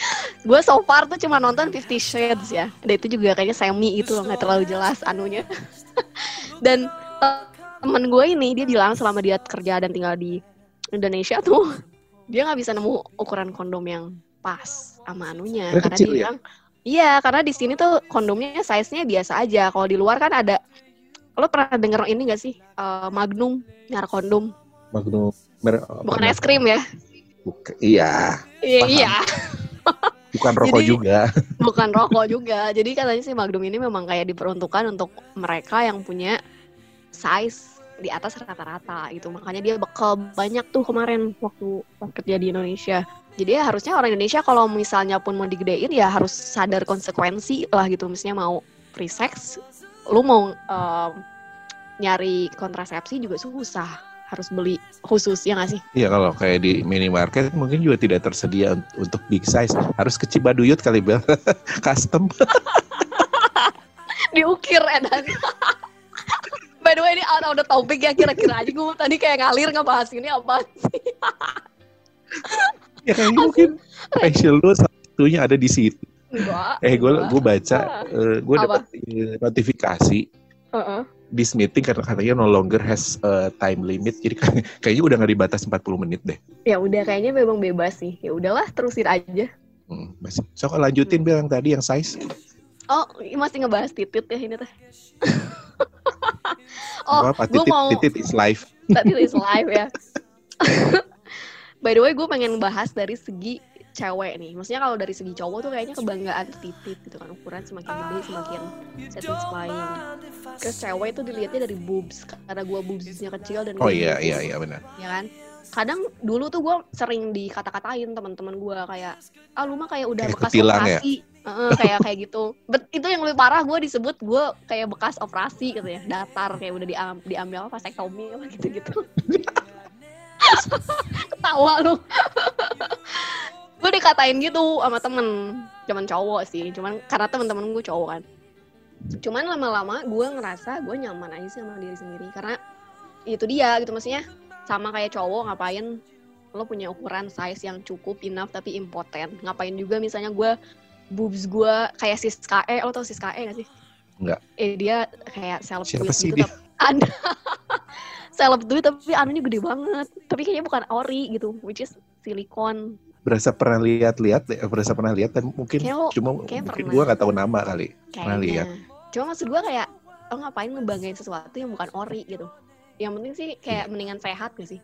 gue so far tuh cuma nonton Fifty Shades ya. Dan itu juga kayaknya semi itu loh nggak terlalu jelas anunya. dan uh, temen gue ini dia bilang selama dia kerja dan tinggal di Indonesia tuh dia nggak bisa nemu ukuran kondom yang pas sama anunya. Karena karena kecil dia ya? bilang iya karena di sini tuh kondomnya size-nya biasa aja. Kalau di luar kan ada lo pernah denger ini gak sih? Eh, Magnum nyar kondom. Magnum mer- bukan es krim ya? Buka- iya. Iya iya. Bukan rokok Jadi- juga. bukan rokok juga. Jadi katanya sih Magnum ini memang kayak diperuntukkan untuk mereka yang punya size di atas rata-rata gitu makanya dia bekal banyak tuh kemarin waktu pas kerja di Indonesia jadi ya harusnya orang Indonesia kalau misalnya pun mau digedein ya harus sadar konsekuensi lah gitu misalnya mau free sex lu mau em, nyari kontrasepsi juga susah harus beli khusus ya nggak sih Iya kalau kayak di minimarket mungkin juga tidak tersedia un- untuk big size. Harus ke Cibaduyut kali Bel. Custom. diukir edan By the way ini out of the topic ya kira-kira aja gue tadi kayak ngalir ngebahas ini apa sih? Ya kayaknya mungkin passion lu satunya ada di situ. Eh gue gue baca, eh, gue Apa? dapat eh, notifikasi this meeting karena katanya no longer has a time limit. Jadi kayak- kayaknya udah nggak dibatas 40 menit deh. Ya udah kayaknya memang bebas sih. Ya udahlah terusin aja. Hmm, masih. So kalau lanjutin bilang tadi yang size. Oh, masih ngebahas titit ya ini teh. oh, apa gue titit, mau titit is life. tadi is live ya. By the way, gue pengen bahas dari segi cewek nih. Maksudnya kalau dari segi cowok tuh kayaknya kebanggaan titit gitu kan. Ukuran semakin gede semakin satisfying. Terus cewek itu dilihatnya dari boobs. Karena gue boobsnya kecil dan Oh iya iya iya benar. ya kan kadang dulu tuh gue sering dikata-katain teman-teman gue kayak ah lu mah kayak udah Kayak bekas kutilang ya? Heeh, kayak kayak gitu. Bet, itu yang lebih parah gue disebut gue kayak bekas operasi gitu ya. Datar kayak udah diam, diambil apa vasektomi apa gitu gitu ketawa lu. Gue dikatain gitu sama temen cuman cowok sih. Cuman karena temen-temen gue cowok kan. Cuman lama-lama gue ngerasa gue nyaman aja sih sama diri sendiri. Karena itu dia gitu maksudnya. Sama kayak cowok ngapain? Lo punya ukuran size yang cukup enough tapi impoten ngapain juga misalnya gue boobs gue kayak sis KE lo tau sis KE gak sih Enggak. eh dia kayak seleb Siapa tweet sih gitu dia? ada seleb tweet tapi anunya gede banget tapi kayaknya bukan ori gitu which is silikon Berasa pernah lihat-lihat, deh, berasa pernah lihat dan mungkin Kayak lo- cuma kayak mungkin gue nggak tahu nama kali. Pernah lihat. kayaknya cuma maksud gue kayak lo ngapain ngebanggain sesuatu yang bukan ori gitu yang penting sih kayak mendingan sehat gak sih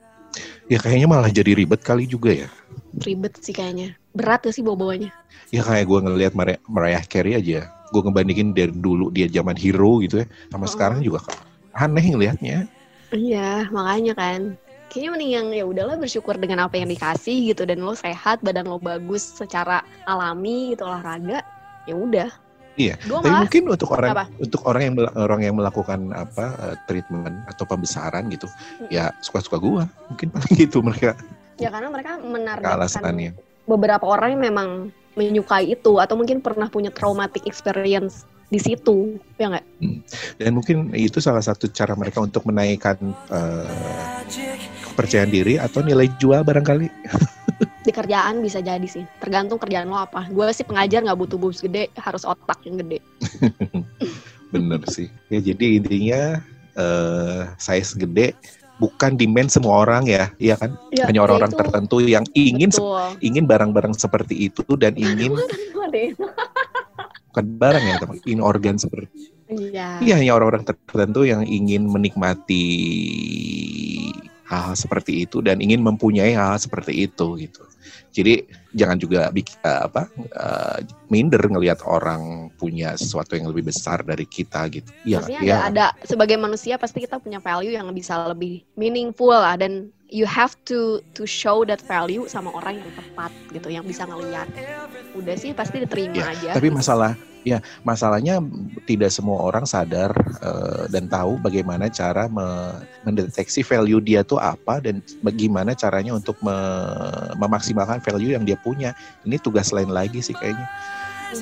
Ya kayaknya malah jadi ribet kali juga ya. ribet sih kayaknya berat gak sih bawa-bawanya Ya kayak gue ngelihat Mar- Mariah Carey aja. Gue ngebandingin dari dulu dia zaman hero gitu ya, sama Oh. sekarang juga aneh ngelihatnya. Iya, makanya kan. Kayaknya mending yang ya udahlah bersyukur dengan apa yang dikasih gitu dan lo sehat, badan lo bagus secara alami gitu olahraga. Ya udah. Iya, Gue Tapi malah mungkin untuk orang Apa? untuk orang yang orang yang melakukan apa eh, treatment atau pembesaran gitu, ya suka-suka gua. Mungkin paling gitu mereka ya karena mereka alasannya. Beberapa orang yang memang menyukai itu atau mungkin pernah punya traumatic experience di situ, ya nggak? Dan mungkin itu salah satu cara mereka untuk menaikkan eh, kepercayaan diri atau nilai jual barangkali. Di kerjaan bisa jadi sih, tergantung kerjaan lo apa. Gue sih pengajar nggak butuh boobs gede, harus otak yang gede. Bener sih. Ya jadi intinya eh size gede bukan demand semua orang ya, iya kan? Ya, Hanya orang-orang itu- tertentu yang ingin Betul. ingin barang-barang seperti itu dan ingin bukan barang ya teman, ingin organ seperti Iya. Iya, hanya orang-orang tertentu yang ingin menikmati hal seperti itu dan ingin mempunyai hal seperti itu gitu. Jadi jangan juga eh, apa eh, minder ngelihat orang punya sesuatu yang lebih besar dari kita gitu. Iya, iya. ada, ada sebagai manusia pasti kita punya value yang bisa lebih meaningful lah dan you have to to show that value sama orang yang tepat gitu yang bisa ngeliat. Udah sih pasti diterima Ya, aja. Tapi masalah ya masalahnya tidak semua orang sadar eh, dan tahu bagaimana cara me- mendeteksi value dia tuh apa dan bagaimana caranya untuk me- memaksimalkan value yang dia punya. Ini tugas lain lagi sih kayaknya.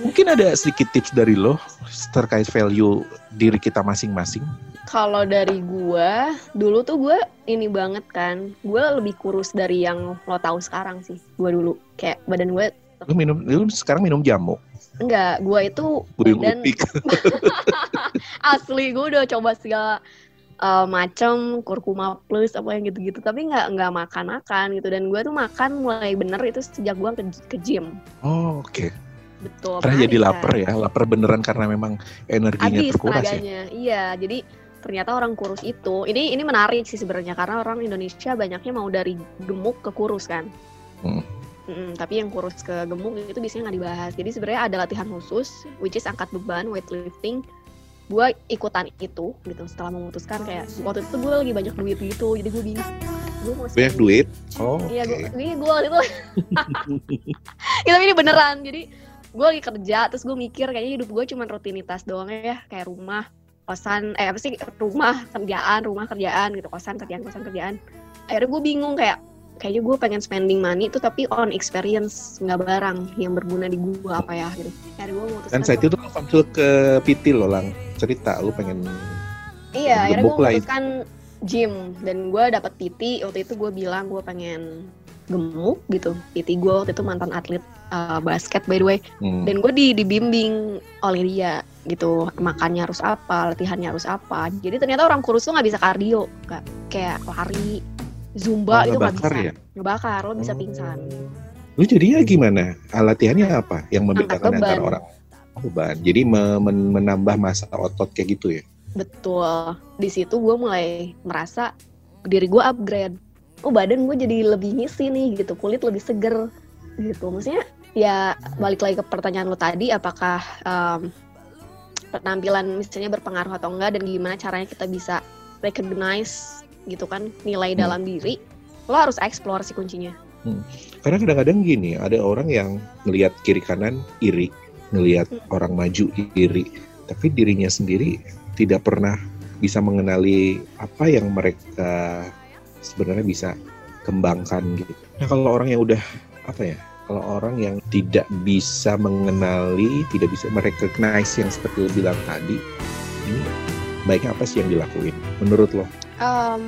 Mungkin ada sedikit tips dari lo terkait value diri kita masing-masing. Kalau dari gua, dulu tuh gua ini banget kan. Gua lebih kurus dari yang lo tahu sekarang sih. Gua dulu kayak badan gue Lu minum, lu sekarang minum jamu, enggak, gua itu upik. asli gue udah coba segala uh, macam kurkuma plus apa yang gitu-gitu tapi nggak nggak makan-makan gitu dan gue tuh makan mulai bener itu sejak gue ke, ke gym Oh, oke. betul Karena jadi lapar kan? ya, lapar beneran karena memang energinya habis terkuras ya. iya jadi ternyata orang kurus itu ini ini menarik sih sebenarnya karena orang Indonesia banyaknya mau dari gemuk ke kurus kan Hmm. Mm-mm, tapi yang kurus ke gemuk itu biasanya nggak dibahas jadi sebenarnya ada latihan khusus which is angkat beban weightlifting gue ikutan itu gitu setelah memutuskan kayak waktu itu gue lagi banyak duit gitu jadi gue bingung gue mau Banyak duit. Oh. Iya, gue, gue, gue waktu itu. ya, tapi ini beneran. Jadi gue lagi kerja, terus gue mikir kayaknya hidup gue cuma rutinitas doang ya, kayak rumah, kosan, eh apa sih, rumah, kerjaan, rumah, kerjaan gitu, kosan, kerjaan, kosan, kerjaan. Akhirnya gue bingung kayak, kayaknya gue pengen spending money itu tapi on experience, nggak barang yang berguna di gue apa ya gitu. Akhirnya gue memutuskan. Dan saat itu lu konsul ke PT lo lang cerita lu pengen Iya, akhirnya gue memutuskan gym dan gue dapet PT. Waktu itu gue bilang gue pengen gemuk gitu. PT gue waktu itu mantan atlet uh, basket by the way. Hmm. Dan gue di dibimbing oleh dia gitu. Makannya harus apa, latihannya harus apa. Jadi ternyata orang kurus tuh nggak bisa kardio, nggak kayak lari, zumba Oh, itu nggak bisa. ya? Ngebakar, lo bisa Oh. pingsan. Lu jadinya gimana? Latihannya apa? Yang membedakan antara orang Oh, beban. Jadi me- men- menambah masa otot kayak gitu ya? Betul. Di situ gue mulai merasa diri gue upgrade. Oh badan gue jadi lebih ngisi nih gitu, kulit lebih seger gitu. Maksudnya ya balik lagi ke pertanyaan lo tadi, apakah em, penampilan misalnya berpengaruh atau enggak dan gimana caranya kita bisa recognize gitu kan nilai Hmm. dalam diri. Lo harus explore sih kuncinya. Karena kadang-kadang gini, ada orang yang ngelihat kiri kanan iri, ngelihat Hmm. orang maju iri, tapi dirinya sendiri tidak pernah bisa mengenali apa yang mereka sebenarnya bisa kembangkan gitu. Nah kalau orang yang udah apa ya? Kalau orang yang tidak bisa mengenali, tidak bisa merecognize yang seperti lo bilang tadi, ini baiknya apa sih yang dilakuin? Menurut lo? Em,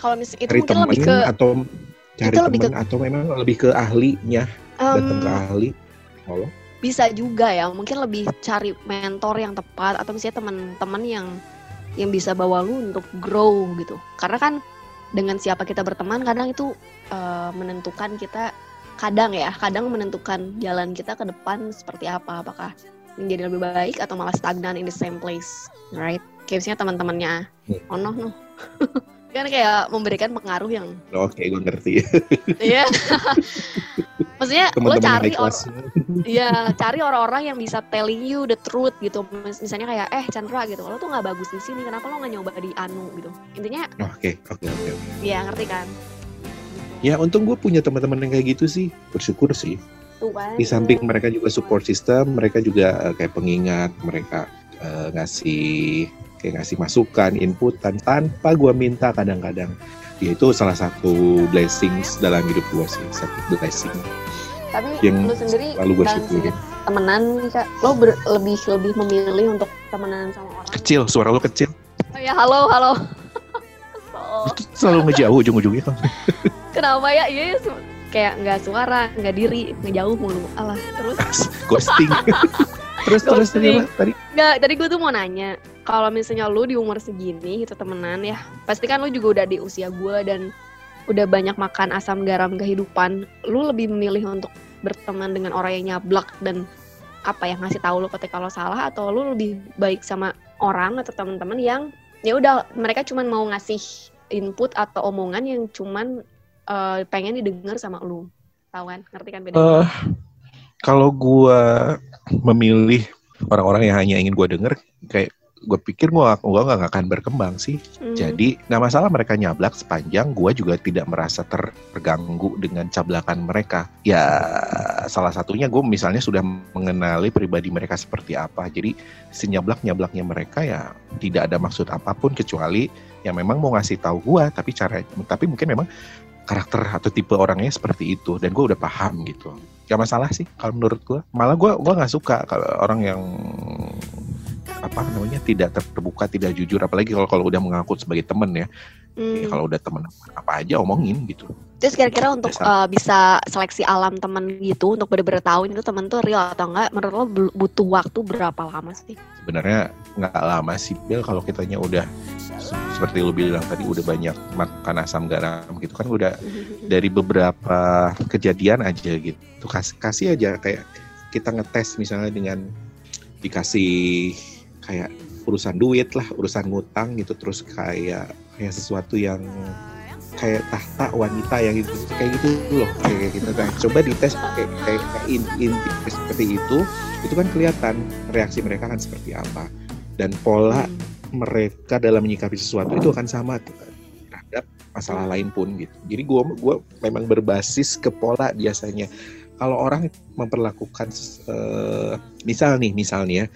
kalau misalnya itu Cari mungkin lebih ke atau cari teman atau memang lebih ke ahlinya? datang ke ahli. Tolong bisa juga ya mungkin lebih cari mentor yang tepat atau misalnya teman-teman yang yang bisa bawa lu untuk grow gitu. Karena kan dengan siapa kita berteman kadang itu eh, menentukan kita kadang ya kadang menentukan jalan kita ke depan seperti apa. Apakah menjadi lebih baik atau malah stagnan in the same place right kayak misalnya teman-temannya Hmm. oh no kan kayak memberikan pengaruh yang oke gue ngerti Iya. Maksudnya lo cari high or, class Iya, cari orang-orang yang bisa telling you the truth gitu. Mis- Misalnya kayak, eh Chandra gitu, lo tuh nggak bagus di sini, kenapa lo nggak nyoba di Anu gitu. Intinya, oke oke oke ya ngerti kan? ya untung gue punya teman-teman yang kayak gitu sih bersyukur sih Tuh kan. di samping mereka juga support system mereka juga eh, kayak pengingat mereka eh, ngasih kayak ngasih masukan inputan tanpa gue minta kadang-kadang ya itu salah satu blessings dalam hidup gue sih satu blessing Tapi yang lo sendiri lalu gue syukurin temenan nih kak, lo ber- lebih lebih memilih untuk temenan sama orang. kecil suara lo kecil Oh ya halo halo. Itu selalu ngejauh ujung-ujungnya kan kenapa ya? Iya ya, kayak nggak suara, nggak diri, ngejauh mulu. Alah, terus. Ghosting. Terus terus tadi tadi? Nggak, tadi gue tuh mau nanya, kalau misalnya lu di umur segini gitu temenan ya, pasti kan lu juga udah di usia gue dan udah banyak makan asam garam kehidupan. Lu lebih memilih untuk berteman dengan orang yang nyablak dan apa ya ngasih tahu lu ketika lo salah atau lu lebih baik sama orang atau teman-teman yang ya udah mereka cuman mau ngasih input atau omongan yang cuman eh, pengen didengar sama lu. Tahu kan? Ngerti kan beda? Eh, kalau gua memilih orang-orang yang hanya ingin gua denger, kayak gue pikir gua gua nggak akan berkembang sih. Hmm. Jadi nggak masalah mereka nyablak sepanjang gua juga tidak merasa terganggu dengan cablakan mereka. Ya salah satunya gue misalnya sudah mengenali pribadi mereka seperti apa. Jadi senyablak nyablaknya mereka ya tidak ada maksud apa pun kecuali yang memang mau ngasih tahu gua tapi cara tapi mungkin memang karakter atau tipe orangnya seperti itu dan gue udah paham gitu gak masalah sih kalau menurut gue malah gue gua nggak suka kalau orang yang apa namanya tidak terbuka tidak jujur apalagi kalau kalau udah mengaku sebagai temen ya Hmm. Ya, kalau udah temen apa aja omongin gitu Terus kira-kira untuk Biasa. uh, bisa seleksi alam temen gitu untuk bener-bener tahu itu temen tuh real atau enggak, menurut lo butuh waktu berapa lama sih? sebenarnya nggak lama sih Bel kalau kitanya udah seperti lu bilang tadi udah banyak makan asam garam gitu kan udah dari beberapa kejadian aja gitu. Kasih kasih aja kayak kita ngetes misalnya dengan dikasih kayak urusan duit lah urusan ngutang gitu terus kayak kayak sesuatu yang kayak tahta wanita yang gitu kayak gitu loh kayak gitu kan. Coba dites pakai kayak, kayak in, in- seperti itu itu kan kelihatan reaksi mereka kan seperti apa. Dan pola mereka dalam menyikapi sesuatu itu akan sama tuh kan, terhadap masalah lain pun gitu. Jadi gua gua memang berbasis ke pola biasanya. Kalau orang memperlakukan eh, misal nih misalnya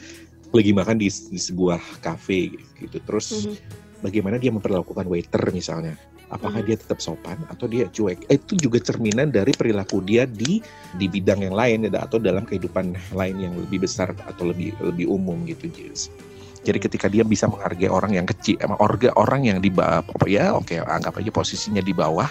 lagi makan di, di sebuah kafe gitu terus Mhm. bagaimana dia memperlakukan waiter misalnya apakah Mhm. dia tetap sopan atau dia cuek Eh, itu juga cerminan dari perilaku dia di di bidang yang lain atau dalam kehidupan lain yang lebih besar atau lebih lebih umum gitu Jis Jadi ketika dia bisa menghargai orang yang kecil, emang orga orang yang di bawah, apa ya, oke anggap aja posisinya di bawah,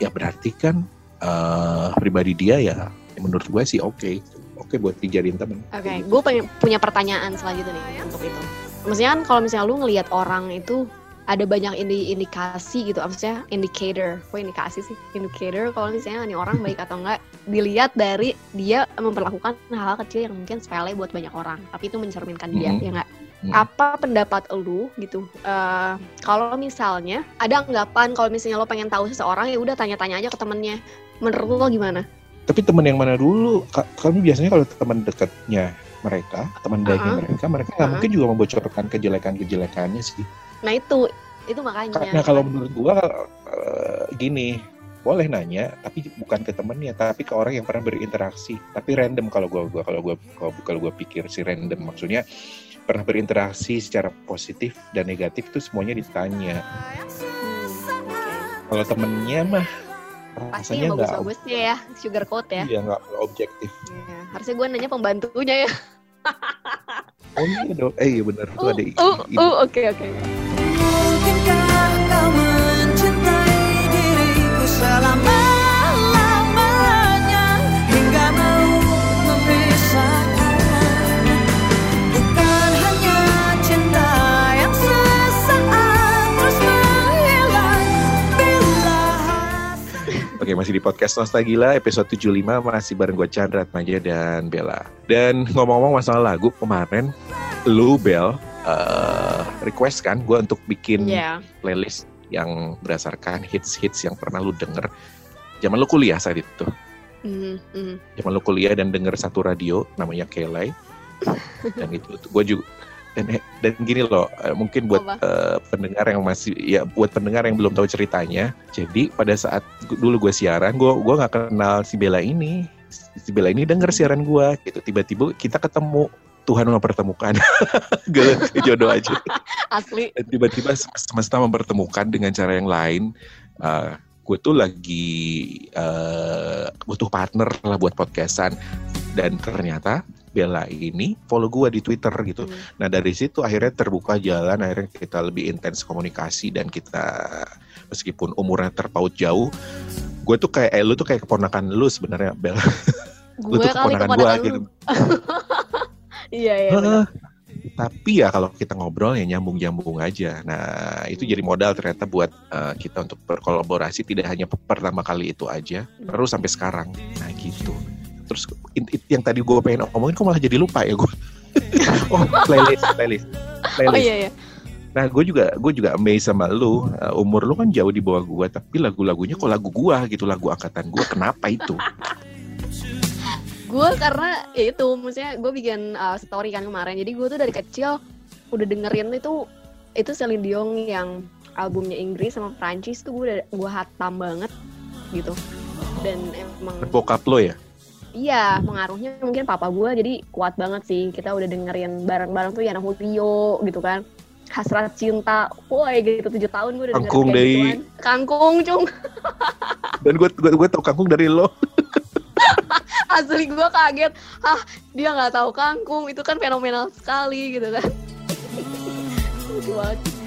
ya berarti kan eh, pribadi dia ya menurut gue sih oke, oke buat dijadiin temen. Oke, gue punya pertanyaan selanjutnya nih untuk itu. Maksudnya kan kalau misalnya lu ngelihat orang itu ada banyak indi indikasi gitu, maksudnya indicator, kok indikasi sih? Indicator kalau misalnya nih orang baik atau enggak dilihat dari dia memperlakukan hal-hal kecil yang mungkin sepele buat banyak orang, tapi itu mencerminkan dia, Mhm. ya enggak? Hmm. Apa pendapat lu gitu? eh, kalau misalnya ada anggapan kalau misalnya lo pengen tahu seseorang ya udah tanya-tanya aja ke temennya. Menurut lo gimana? Tapi teman yang mana dulu? Ka- Kami biasanya kalau teman dekatnya mereka, teman baiknya Uh-uh. mereka, mereka nggak Uh-uh. mungkin juga membocorkan kejelekan-kejelekannya sih. Nah itu itu makanya. Karena kalau menurut gua eh, gini, boleh nanya, tapi bukan ke temennya, tapi ke orang yang pernah berinteraksi. Tapi random kalau gua gua kalau gua kalau, gua pikir sih random maksudnya pernah berinteraksi secara positif dan negatif itu semuanya ditanya. Hmm. Kalau temennya mah Pasti rasanya nggak bagus-bagusnya ya, sugar coat ya. iya nggak objektif. Iya, Harusnya gue nanya pembantunya ya. Oh iya dong, eh iya benar tuh Uh, ada uh, uh, oke oke. Mungkinkah Oke, masih di podcast Nostalgila episode 75 masih bareng gue Chandra Atmaja dan Bella. Dan ngomong-ngomong masalah lagu kemarin, lu Bel eh, request kan gue untuk bikin Iya. playlist yang berdasarkan hits-hits yang pernah lu denger. Zaman lu kuliah saat itu. Mhm, mhm. Zaman lu kuliah dan denger satu radio namanya Kelai. dan itu gue juga dan dan gini loh eh, mungkin buat Apa? eh, pendengar yang masih ya buat pendengar yang belum tahu ceritanya jadi pada saat dulu gue siaran gue gua nggak kenal si Bella ini. Si Bella ini denger siaran gue gitu. Tiba-tiba kita ketemu Tuhan mempertemukan. Gila, jodoh aja. Asli. tiba-tiba sem- semesta mempertemukan dengan cara yang lain. Eh, gue tuh lagi eh, butuh partner lah buat podcastan. Dan ternyata Bella ini follow gue di Twitter gitu Hmm. Nah dari situ akhirnya terbuka jalan, akhirnya kita lebih intens komunikasi dan kita meskipun umurnya terpaut jauh, gue tuh kayak eh, lu tuh kayak keponakan lu sebenarnya Bel. Gue tuh kali keponakan gue gitu. Iya iya. Tapi ya kalau kita ngobrol ya nyambung-nyambung aja. Nah itu jadi modal ternyata buat eh, kita untuk berkolaborasi tidak hanya pe- pertama kali itu aja, terus sampai sekarang. Nah gitu. Terus yang tadi gue pengen omongin kok malah jadi lupa ya gue. oh playlist, playlist, Oh playlist. iya iya. Nah, gue juga gue juga amazed sama lu. Uh, umur lu kan jauh di bawah gue, tapi lagu-lagunya kok lagu gua gitu, lagu angkatan gue. Kenapa itu? Gue karena ya itu, maksudnya gue bikin uh, story kan kemarin. Jadi gue tuh dari kecil udah dengerin itu itu Celine Dion yang albumnya Inggris sama Prancis tuh gue udah gue hatam banget gitu. Dan emang Bokap lo ya? Iya, pengaruhnya mungkin papa gue jadi kuat banget sih. Kita udah dengerin bareng-bareng tuh Yana Julio gitu kan. Hasrat cinta, woi gitu tujuh tahun gue udah dengerin Kangkung Dei. gituan. Kangkung cung, Dan gue gue gue tau kangkung dari lo. asli gue kaget. Ah dia nggak tahu kangkung, itu kan fenomenal sekali gitu kan.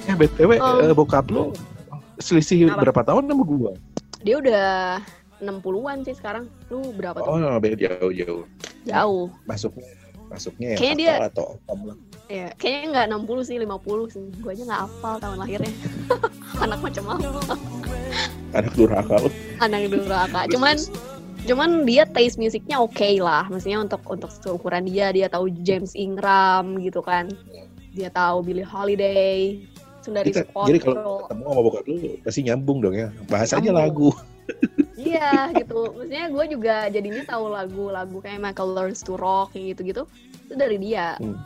Ya btw Oh. eh, bokap lo selisih Apa? berapa tahun sama gue? Dia udah 60-an sih sekarang. Lu berapa Oh, tuh? beda jauh-jauh. Jauh. Masuknya masuknya ya Kayaknya dia- atau om lah. Ya, kayaknya nggak 60 sih, 50 sih. Gue aja nggak hafal tahun lahirnya. Anak macam apa? Anak durhaka anak durhaka cuman cuman dia taste musiknya oke lah maksudnya untuk untuk seukuran dia dia tahu James Ingram gitu kan dia tahu Billie Holiday Kita- Spot jadi kalau ketemu sama bokap lu pasti nyambung dong ya. Bahas aja Nyambung. lagu. iya gitu. Maksudnya gue juga jadinya tahu lagu-lagu kayak Michael Learns to Rock kayak gitu-gitu. Itu dari dia. Hmm.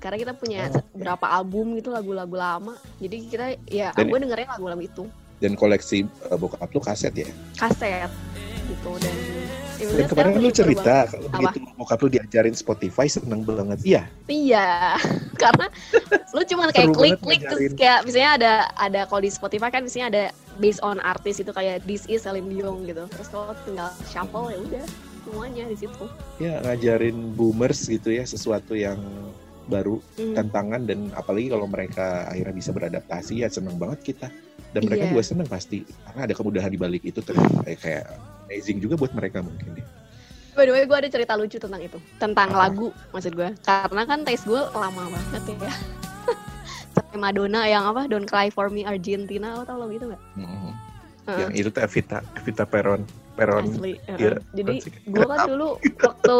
karena kita punya Oh, berapa album gitu lagu-lagu lama. Jadi kita ya gue dengerin lagu-lagu itu. Dan koleksi eh, bokap lu kaset ya. kaset gitu. Dan Dan udah, kemarin lu cerita banget. kalau Apa? begitu bokap lu diajarin Spotify seneng banget. Iya. Iya, karena lu cuman kayak klik-klik terus kayak misalnya ada ada kalau di Spotify kan misalnya ada based on artis itu kayak this is Celine Dion gitu. Terus kalau tinggal shuffle ya udah semuanya di situ. ya ngajarin boomers gitu ya sesuatu yang baru Hmm. tantangan dan apalagi kalau mereka akhirnya bisa beradaptasi ya seneng banget kita dan mereka Iya. juga seneng pasti karena ada kemudahan di balik itu ternyata Eh, kayak amazing juga buat mereka mungkin deh. By the way, gue ada cerita lucu tentang itu. Tentang Apa? lagu, maksud gue. Karena kan taste gue lama banget ya. Sampai Madonna yang apa, Don't Cry For Me Argentina, lo tau lo gitu gak? Mm. Heeh. Yang itu tuh Evita, Evita Peron, Peron. Asli. iya, Jadi gue kan dulu waktu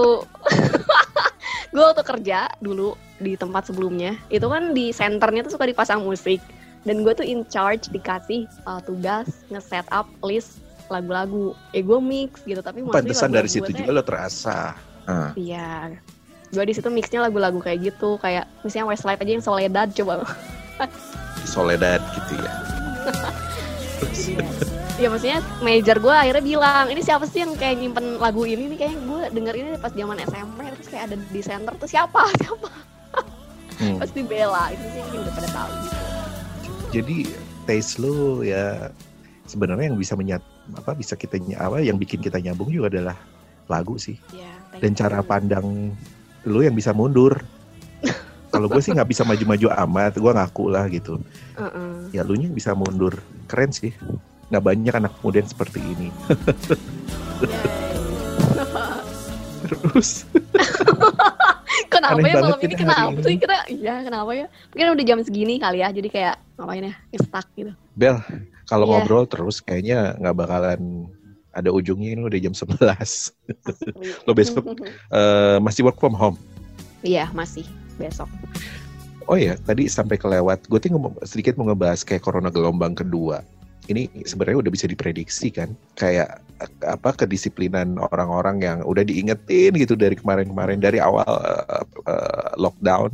gue waktu kerja dulu di tempat sebelumnya itu kan di senternya tuh suka dipasang musik dan gue tuh in charge dikasih uh, tugas nge-set up list lagu-lagu. Eh gue mix gitu tapi Pantesan dari situ juga lo terasa. Ah, Iya. Gue di situ mixnya lagu-lagu kayak gitu, kayak misalnya Westlife aja yang Soledad coba. Soledad gitu ya. ya maksudnya manajer gue akhirnya bilang, ini siapa sih yang kayak nyimpen lagu ini nih kayak gue denger ini pas zaman SMP terus kayak ada di center tuh siapa siapa Hmm. pasti Bella itu sih yang udah pada tahu gitu. Jadi taste lo ya sebenarnya yang bisa menyat apa bisa kita apa yang bikin kita nyambung juga adalah lagu sih Ya, thank dan you. cara pandang lu yang bisa mundur. Kalau gue sih nggak bisa maju-maju amat, gue ngaku lah gitu. Heeh. Ya lu nya bisa mundur, keren sih. Nggak banyak anak muda yang seperti ini. Terus Kenapa Aneh ya malam ini kenapa sih kita? Iya kenapa ya? Mungkin udah jam segini kali ya, jadi kayak ngapain ya? Stuck gitu. Bel, kalau Iya. ngobrol terus kayaknya nggak bakalan ada ujungnya ini udah jam 11. Lo besok eh, masih work from home. Iya masih besok. Oh iya, tadi sampai kelewat. Gue tuh sedikit mau ngebahas kayak corona gelombang kedua. Ini sebenarnya udah bisa diprediksi kan, kayak apa kedisiplinan orang-orang yang udah diingetin gitu dari kemarin-kemarin dari awal eh, eh, lockdown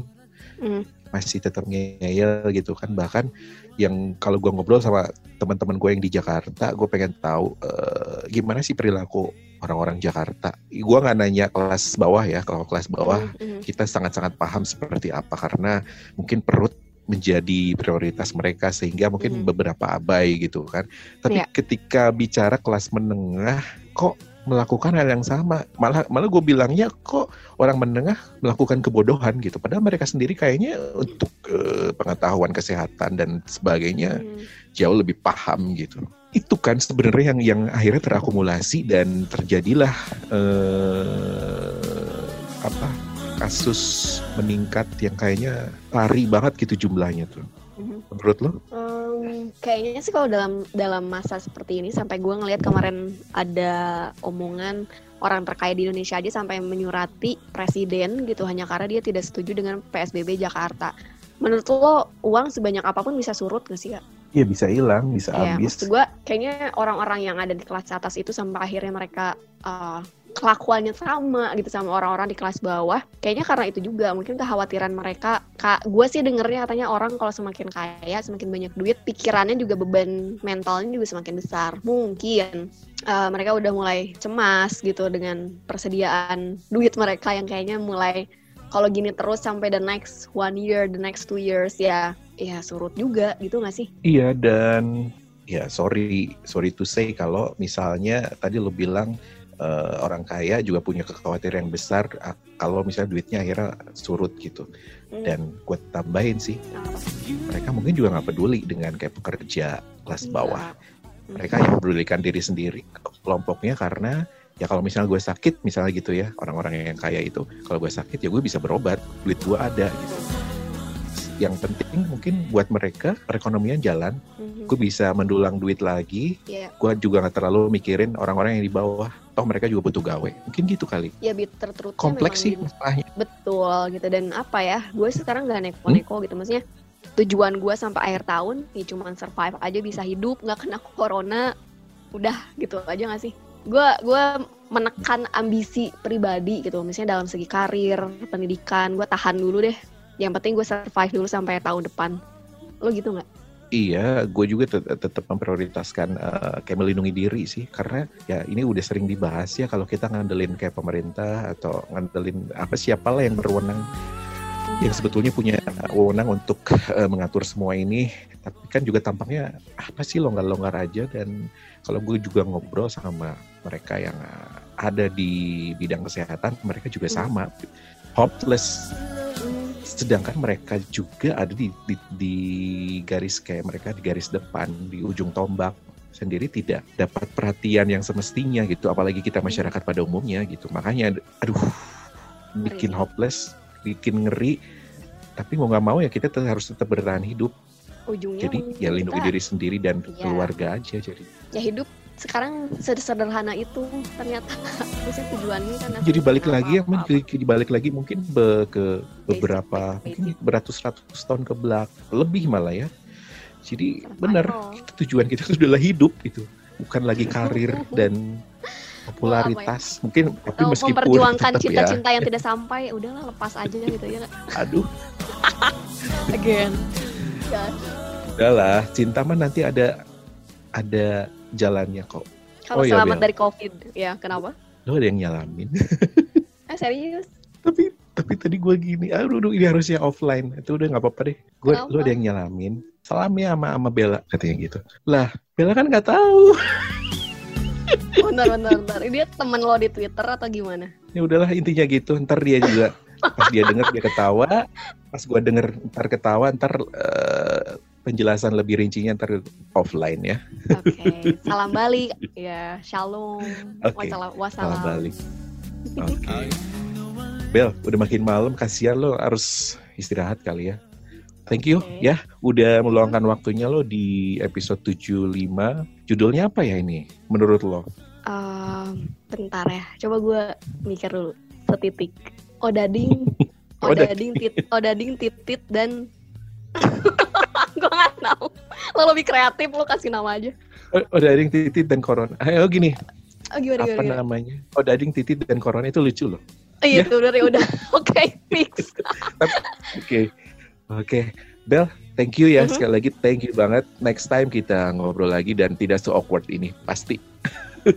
Hmm. masih tetap ngeyel gitu kan. Bahkan yang kalau gue ngobrol sama teman-teman gue yang di Jakarta, gue pengen tahu eh, gimana sih perilaku orang-orang Jakarta. Gue nggak nanya kelas bawah ya, kalau kelas bawah Mm, mm. kita sangat-sangat paham seperti apa karena mungkin perut menjadi prioritas mereka sehingga mungkin Mhm. beberapa abai gitu kan. Tapi Iya. ketika bicara kelas menengah kok melakukan hal yang sama. Malah malah gue bilangnya kok orang menengah melakukan kebodohan gitu. Padahal mereka sendiri kayaknya untuk eh, pengetahuan kesehatan dan sebagainya Mm. jauh lebih paham gitu. Itu kan sebenarnya yang yang akhirnya terakumulasi dan terjadilah eh, apa kasus meningkat yang kayaknya lari banget gitu jumlahnya tuh. Menurut lo? Em, kayaknya sih kalau dalam dalam masa seperti ini sampai gue ngelihat kemarin ada omongan orang terkaya di Indonesia aja sampai menyurati presiden gitu hanya karena dia tidak setuju dengan PSBB Jakarta. Menurut lo uang sebanyak apa pun bisa surut gak sih kak? Iya bisa hilang, bisa Ya, habis. maksud gue kayaknya orang-orang yang ada di kelas atas itu sampai akhirnya mereka uh, kelakuannya sama gitu sama orang-orang di kelas bawah. Kayaknya karena itu juga mungkin kekhawatiran mereka. Kak, gue sih dengernya katanya orang kalau semakin kaya, semakin banyak duit, pikirannya juga beban mentalnya juga semakin besar. Mungkin uh, mereka udah mulai cemas gitu dengan persediaan duit mereka yang kayaknya mulai kalau gini terus sampai the next one year, the next two years ya, ya surut juga gitu gak sih? Iya dan ya sorry sorry to say kalau misalnya tadi lo bilang eh, orang kaya juga punya kekhawatiran yang besar ah, kalau misalnya duitnya akhirnya surut gitu. Hmm. Dan gue tambahin sih mereka mungkin juga nggak peduli dengan kayak pekerja kelas bawah. Mereka yang mempedulikan diri sendiri kelompoknya karena ya kalau misalnya gue sakit misalnya gitu ya orang-orang yang kaya itu kalau gue sakit ya gue bisa berobat duit gue ada gitu. Yang penting mungkin buat mereka perekonomian jalan, Mhm. gue bisa mendulang duit lagi. Iya, Gue juga nggak terlalu mikirin orang-orang yang di bawah. Toh mereka juga butuh gawe. Mungkin gitu kali. ya bitter truthnya Kompleks sih memang masalahnya. betul gitu. Dan apa ya gue sekarang nggak neko-neko gitu. Maksudnya tujuan gue sampai akhir tahun ya cuma survive aja bisa hidup nggak kena corona udah gitu aja gak sih? Gue gue menekan ambisi pribadi gitu. Misalnya dalam segi karir pendidikan gue tahan dulu deh. Yang penting gue survive dulu sampai tahun depan. Lo gitu nggak Iya, gue juga tet- tetap memprioritaskan eh, kayak melindungi diri sih, karena ya ini udah sering dibahas ya kalau kita ngandelin kayak pemerintah atau ngandelin apa siapalah yang berwenang. Yang sebetulnya punya wewenang untuk eh, mengatur semua ini, tapi kan juga tampaknya apa sih longgar-longgar aja. Dan kalau gue juga ngobrol sama mereka yang eh, ada di bidang kesehatan, mereka juga sama. Hopeless sedangkan mereka juga ada di, di, di garis kayak mereka di garis depan di ujung tombak sendiri tidak dapat perhatian yang semestinya gitu. Apalagi kita masyarakat pada umumnya gitu. Makanya aduh bikin hopeless bikin ngeri. Tapi mau nggak mau ya kita harus tetap bertahan hidup. Ujungnya jadi kita ya lindungi diri sendiri dan Iya. keluarga aja jadi. Ya hidup sekarang sederhana itu ternyata maksudnya tujuannya kan jadi balik apa- lagi ya jadi balik lagi mungkin be- ke beberapa basic. mungkin beratus-ratus tahun ke belakang lebih malah ya. Jadi benar tujuan kita itu adalah hidup gitu bukan lagi karir dan popularitas. mungkin tapi Atau meskipun memperjuangkan tetap ya. cinta-cinta yang tidak sampai udahlah lepas aja gitu ya. Aduh. Again. Udahlah cinta mah nanti ada ada jalannya kok. Kalau Oh iya, selamat Bel. dari covid ya kenapa? Lo ada yang nyalamin. Eh serius? Tapi tapi tadi gue gini aduh aduh, ini harusnya offline. Itu udah nggak apa-apa deh. Gue lo ada yang nyalamin. Salam ya sama sama Bella katanya gitu. Lah Bella kan nggak tahu. Bentar bentar bentar ini dia temen lo di twitter atau gimana? Ya udahlah intinya gitu. Ntar dia juga pas dia denger dia ketawa pas gua denger ntar ketawa ntar eh, penjelasan lebih rincinya ntar offline ya. Oke salam balik. Ya shalom. Oke, wassalam salam balik. Oke. Bel udah makin malam kasihan lo harus istirahat kali ya. Thank you Oke. ya udah meluangkan waktunya lo di episode 75 judulnya apa ya ini menurut lo? Ehm, bentar ya coba gue mikir dulu setitik. Odading. Odading. odading tit odading titit dan gue nggak tahu. Lo lebih kreatif lo kasih nama aja. Oh, oh dading titit dan corona. Ayo gini. Oh gimana apa gimana, namanya? Oh dading titit dan corona itu lucu loh. Oh, iya itu udah udah. Oke fix. Oke, oke, Bel, thank you ya Mhm. sekali lagi, thank you banget. Next time kita ngobrol lagi dan tidak so awkward ini, pasti.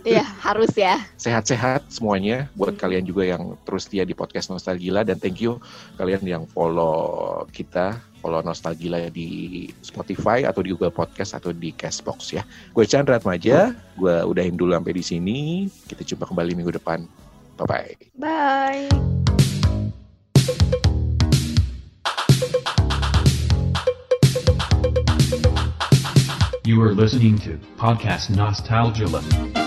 iya harus ya. Sehat-sehat semuanya buat Mhm. kalian juga yang terus setia di podcast Nostalgila. Dan thank you kalian yang follow kita, follow Nostalgila di Spotify atau di Google Podcast atau di Castbox ya. Gue Chandra Atmaja, gue udahin dulu sampai di sini. Kita jumpa kembali minggu depan. Bye bye. bye You are listening to Podcast Nostalgia.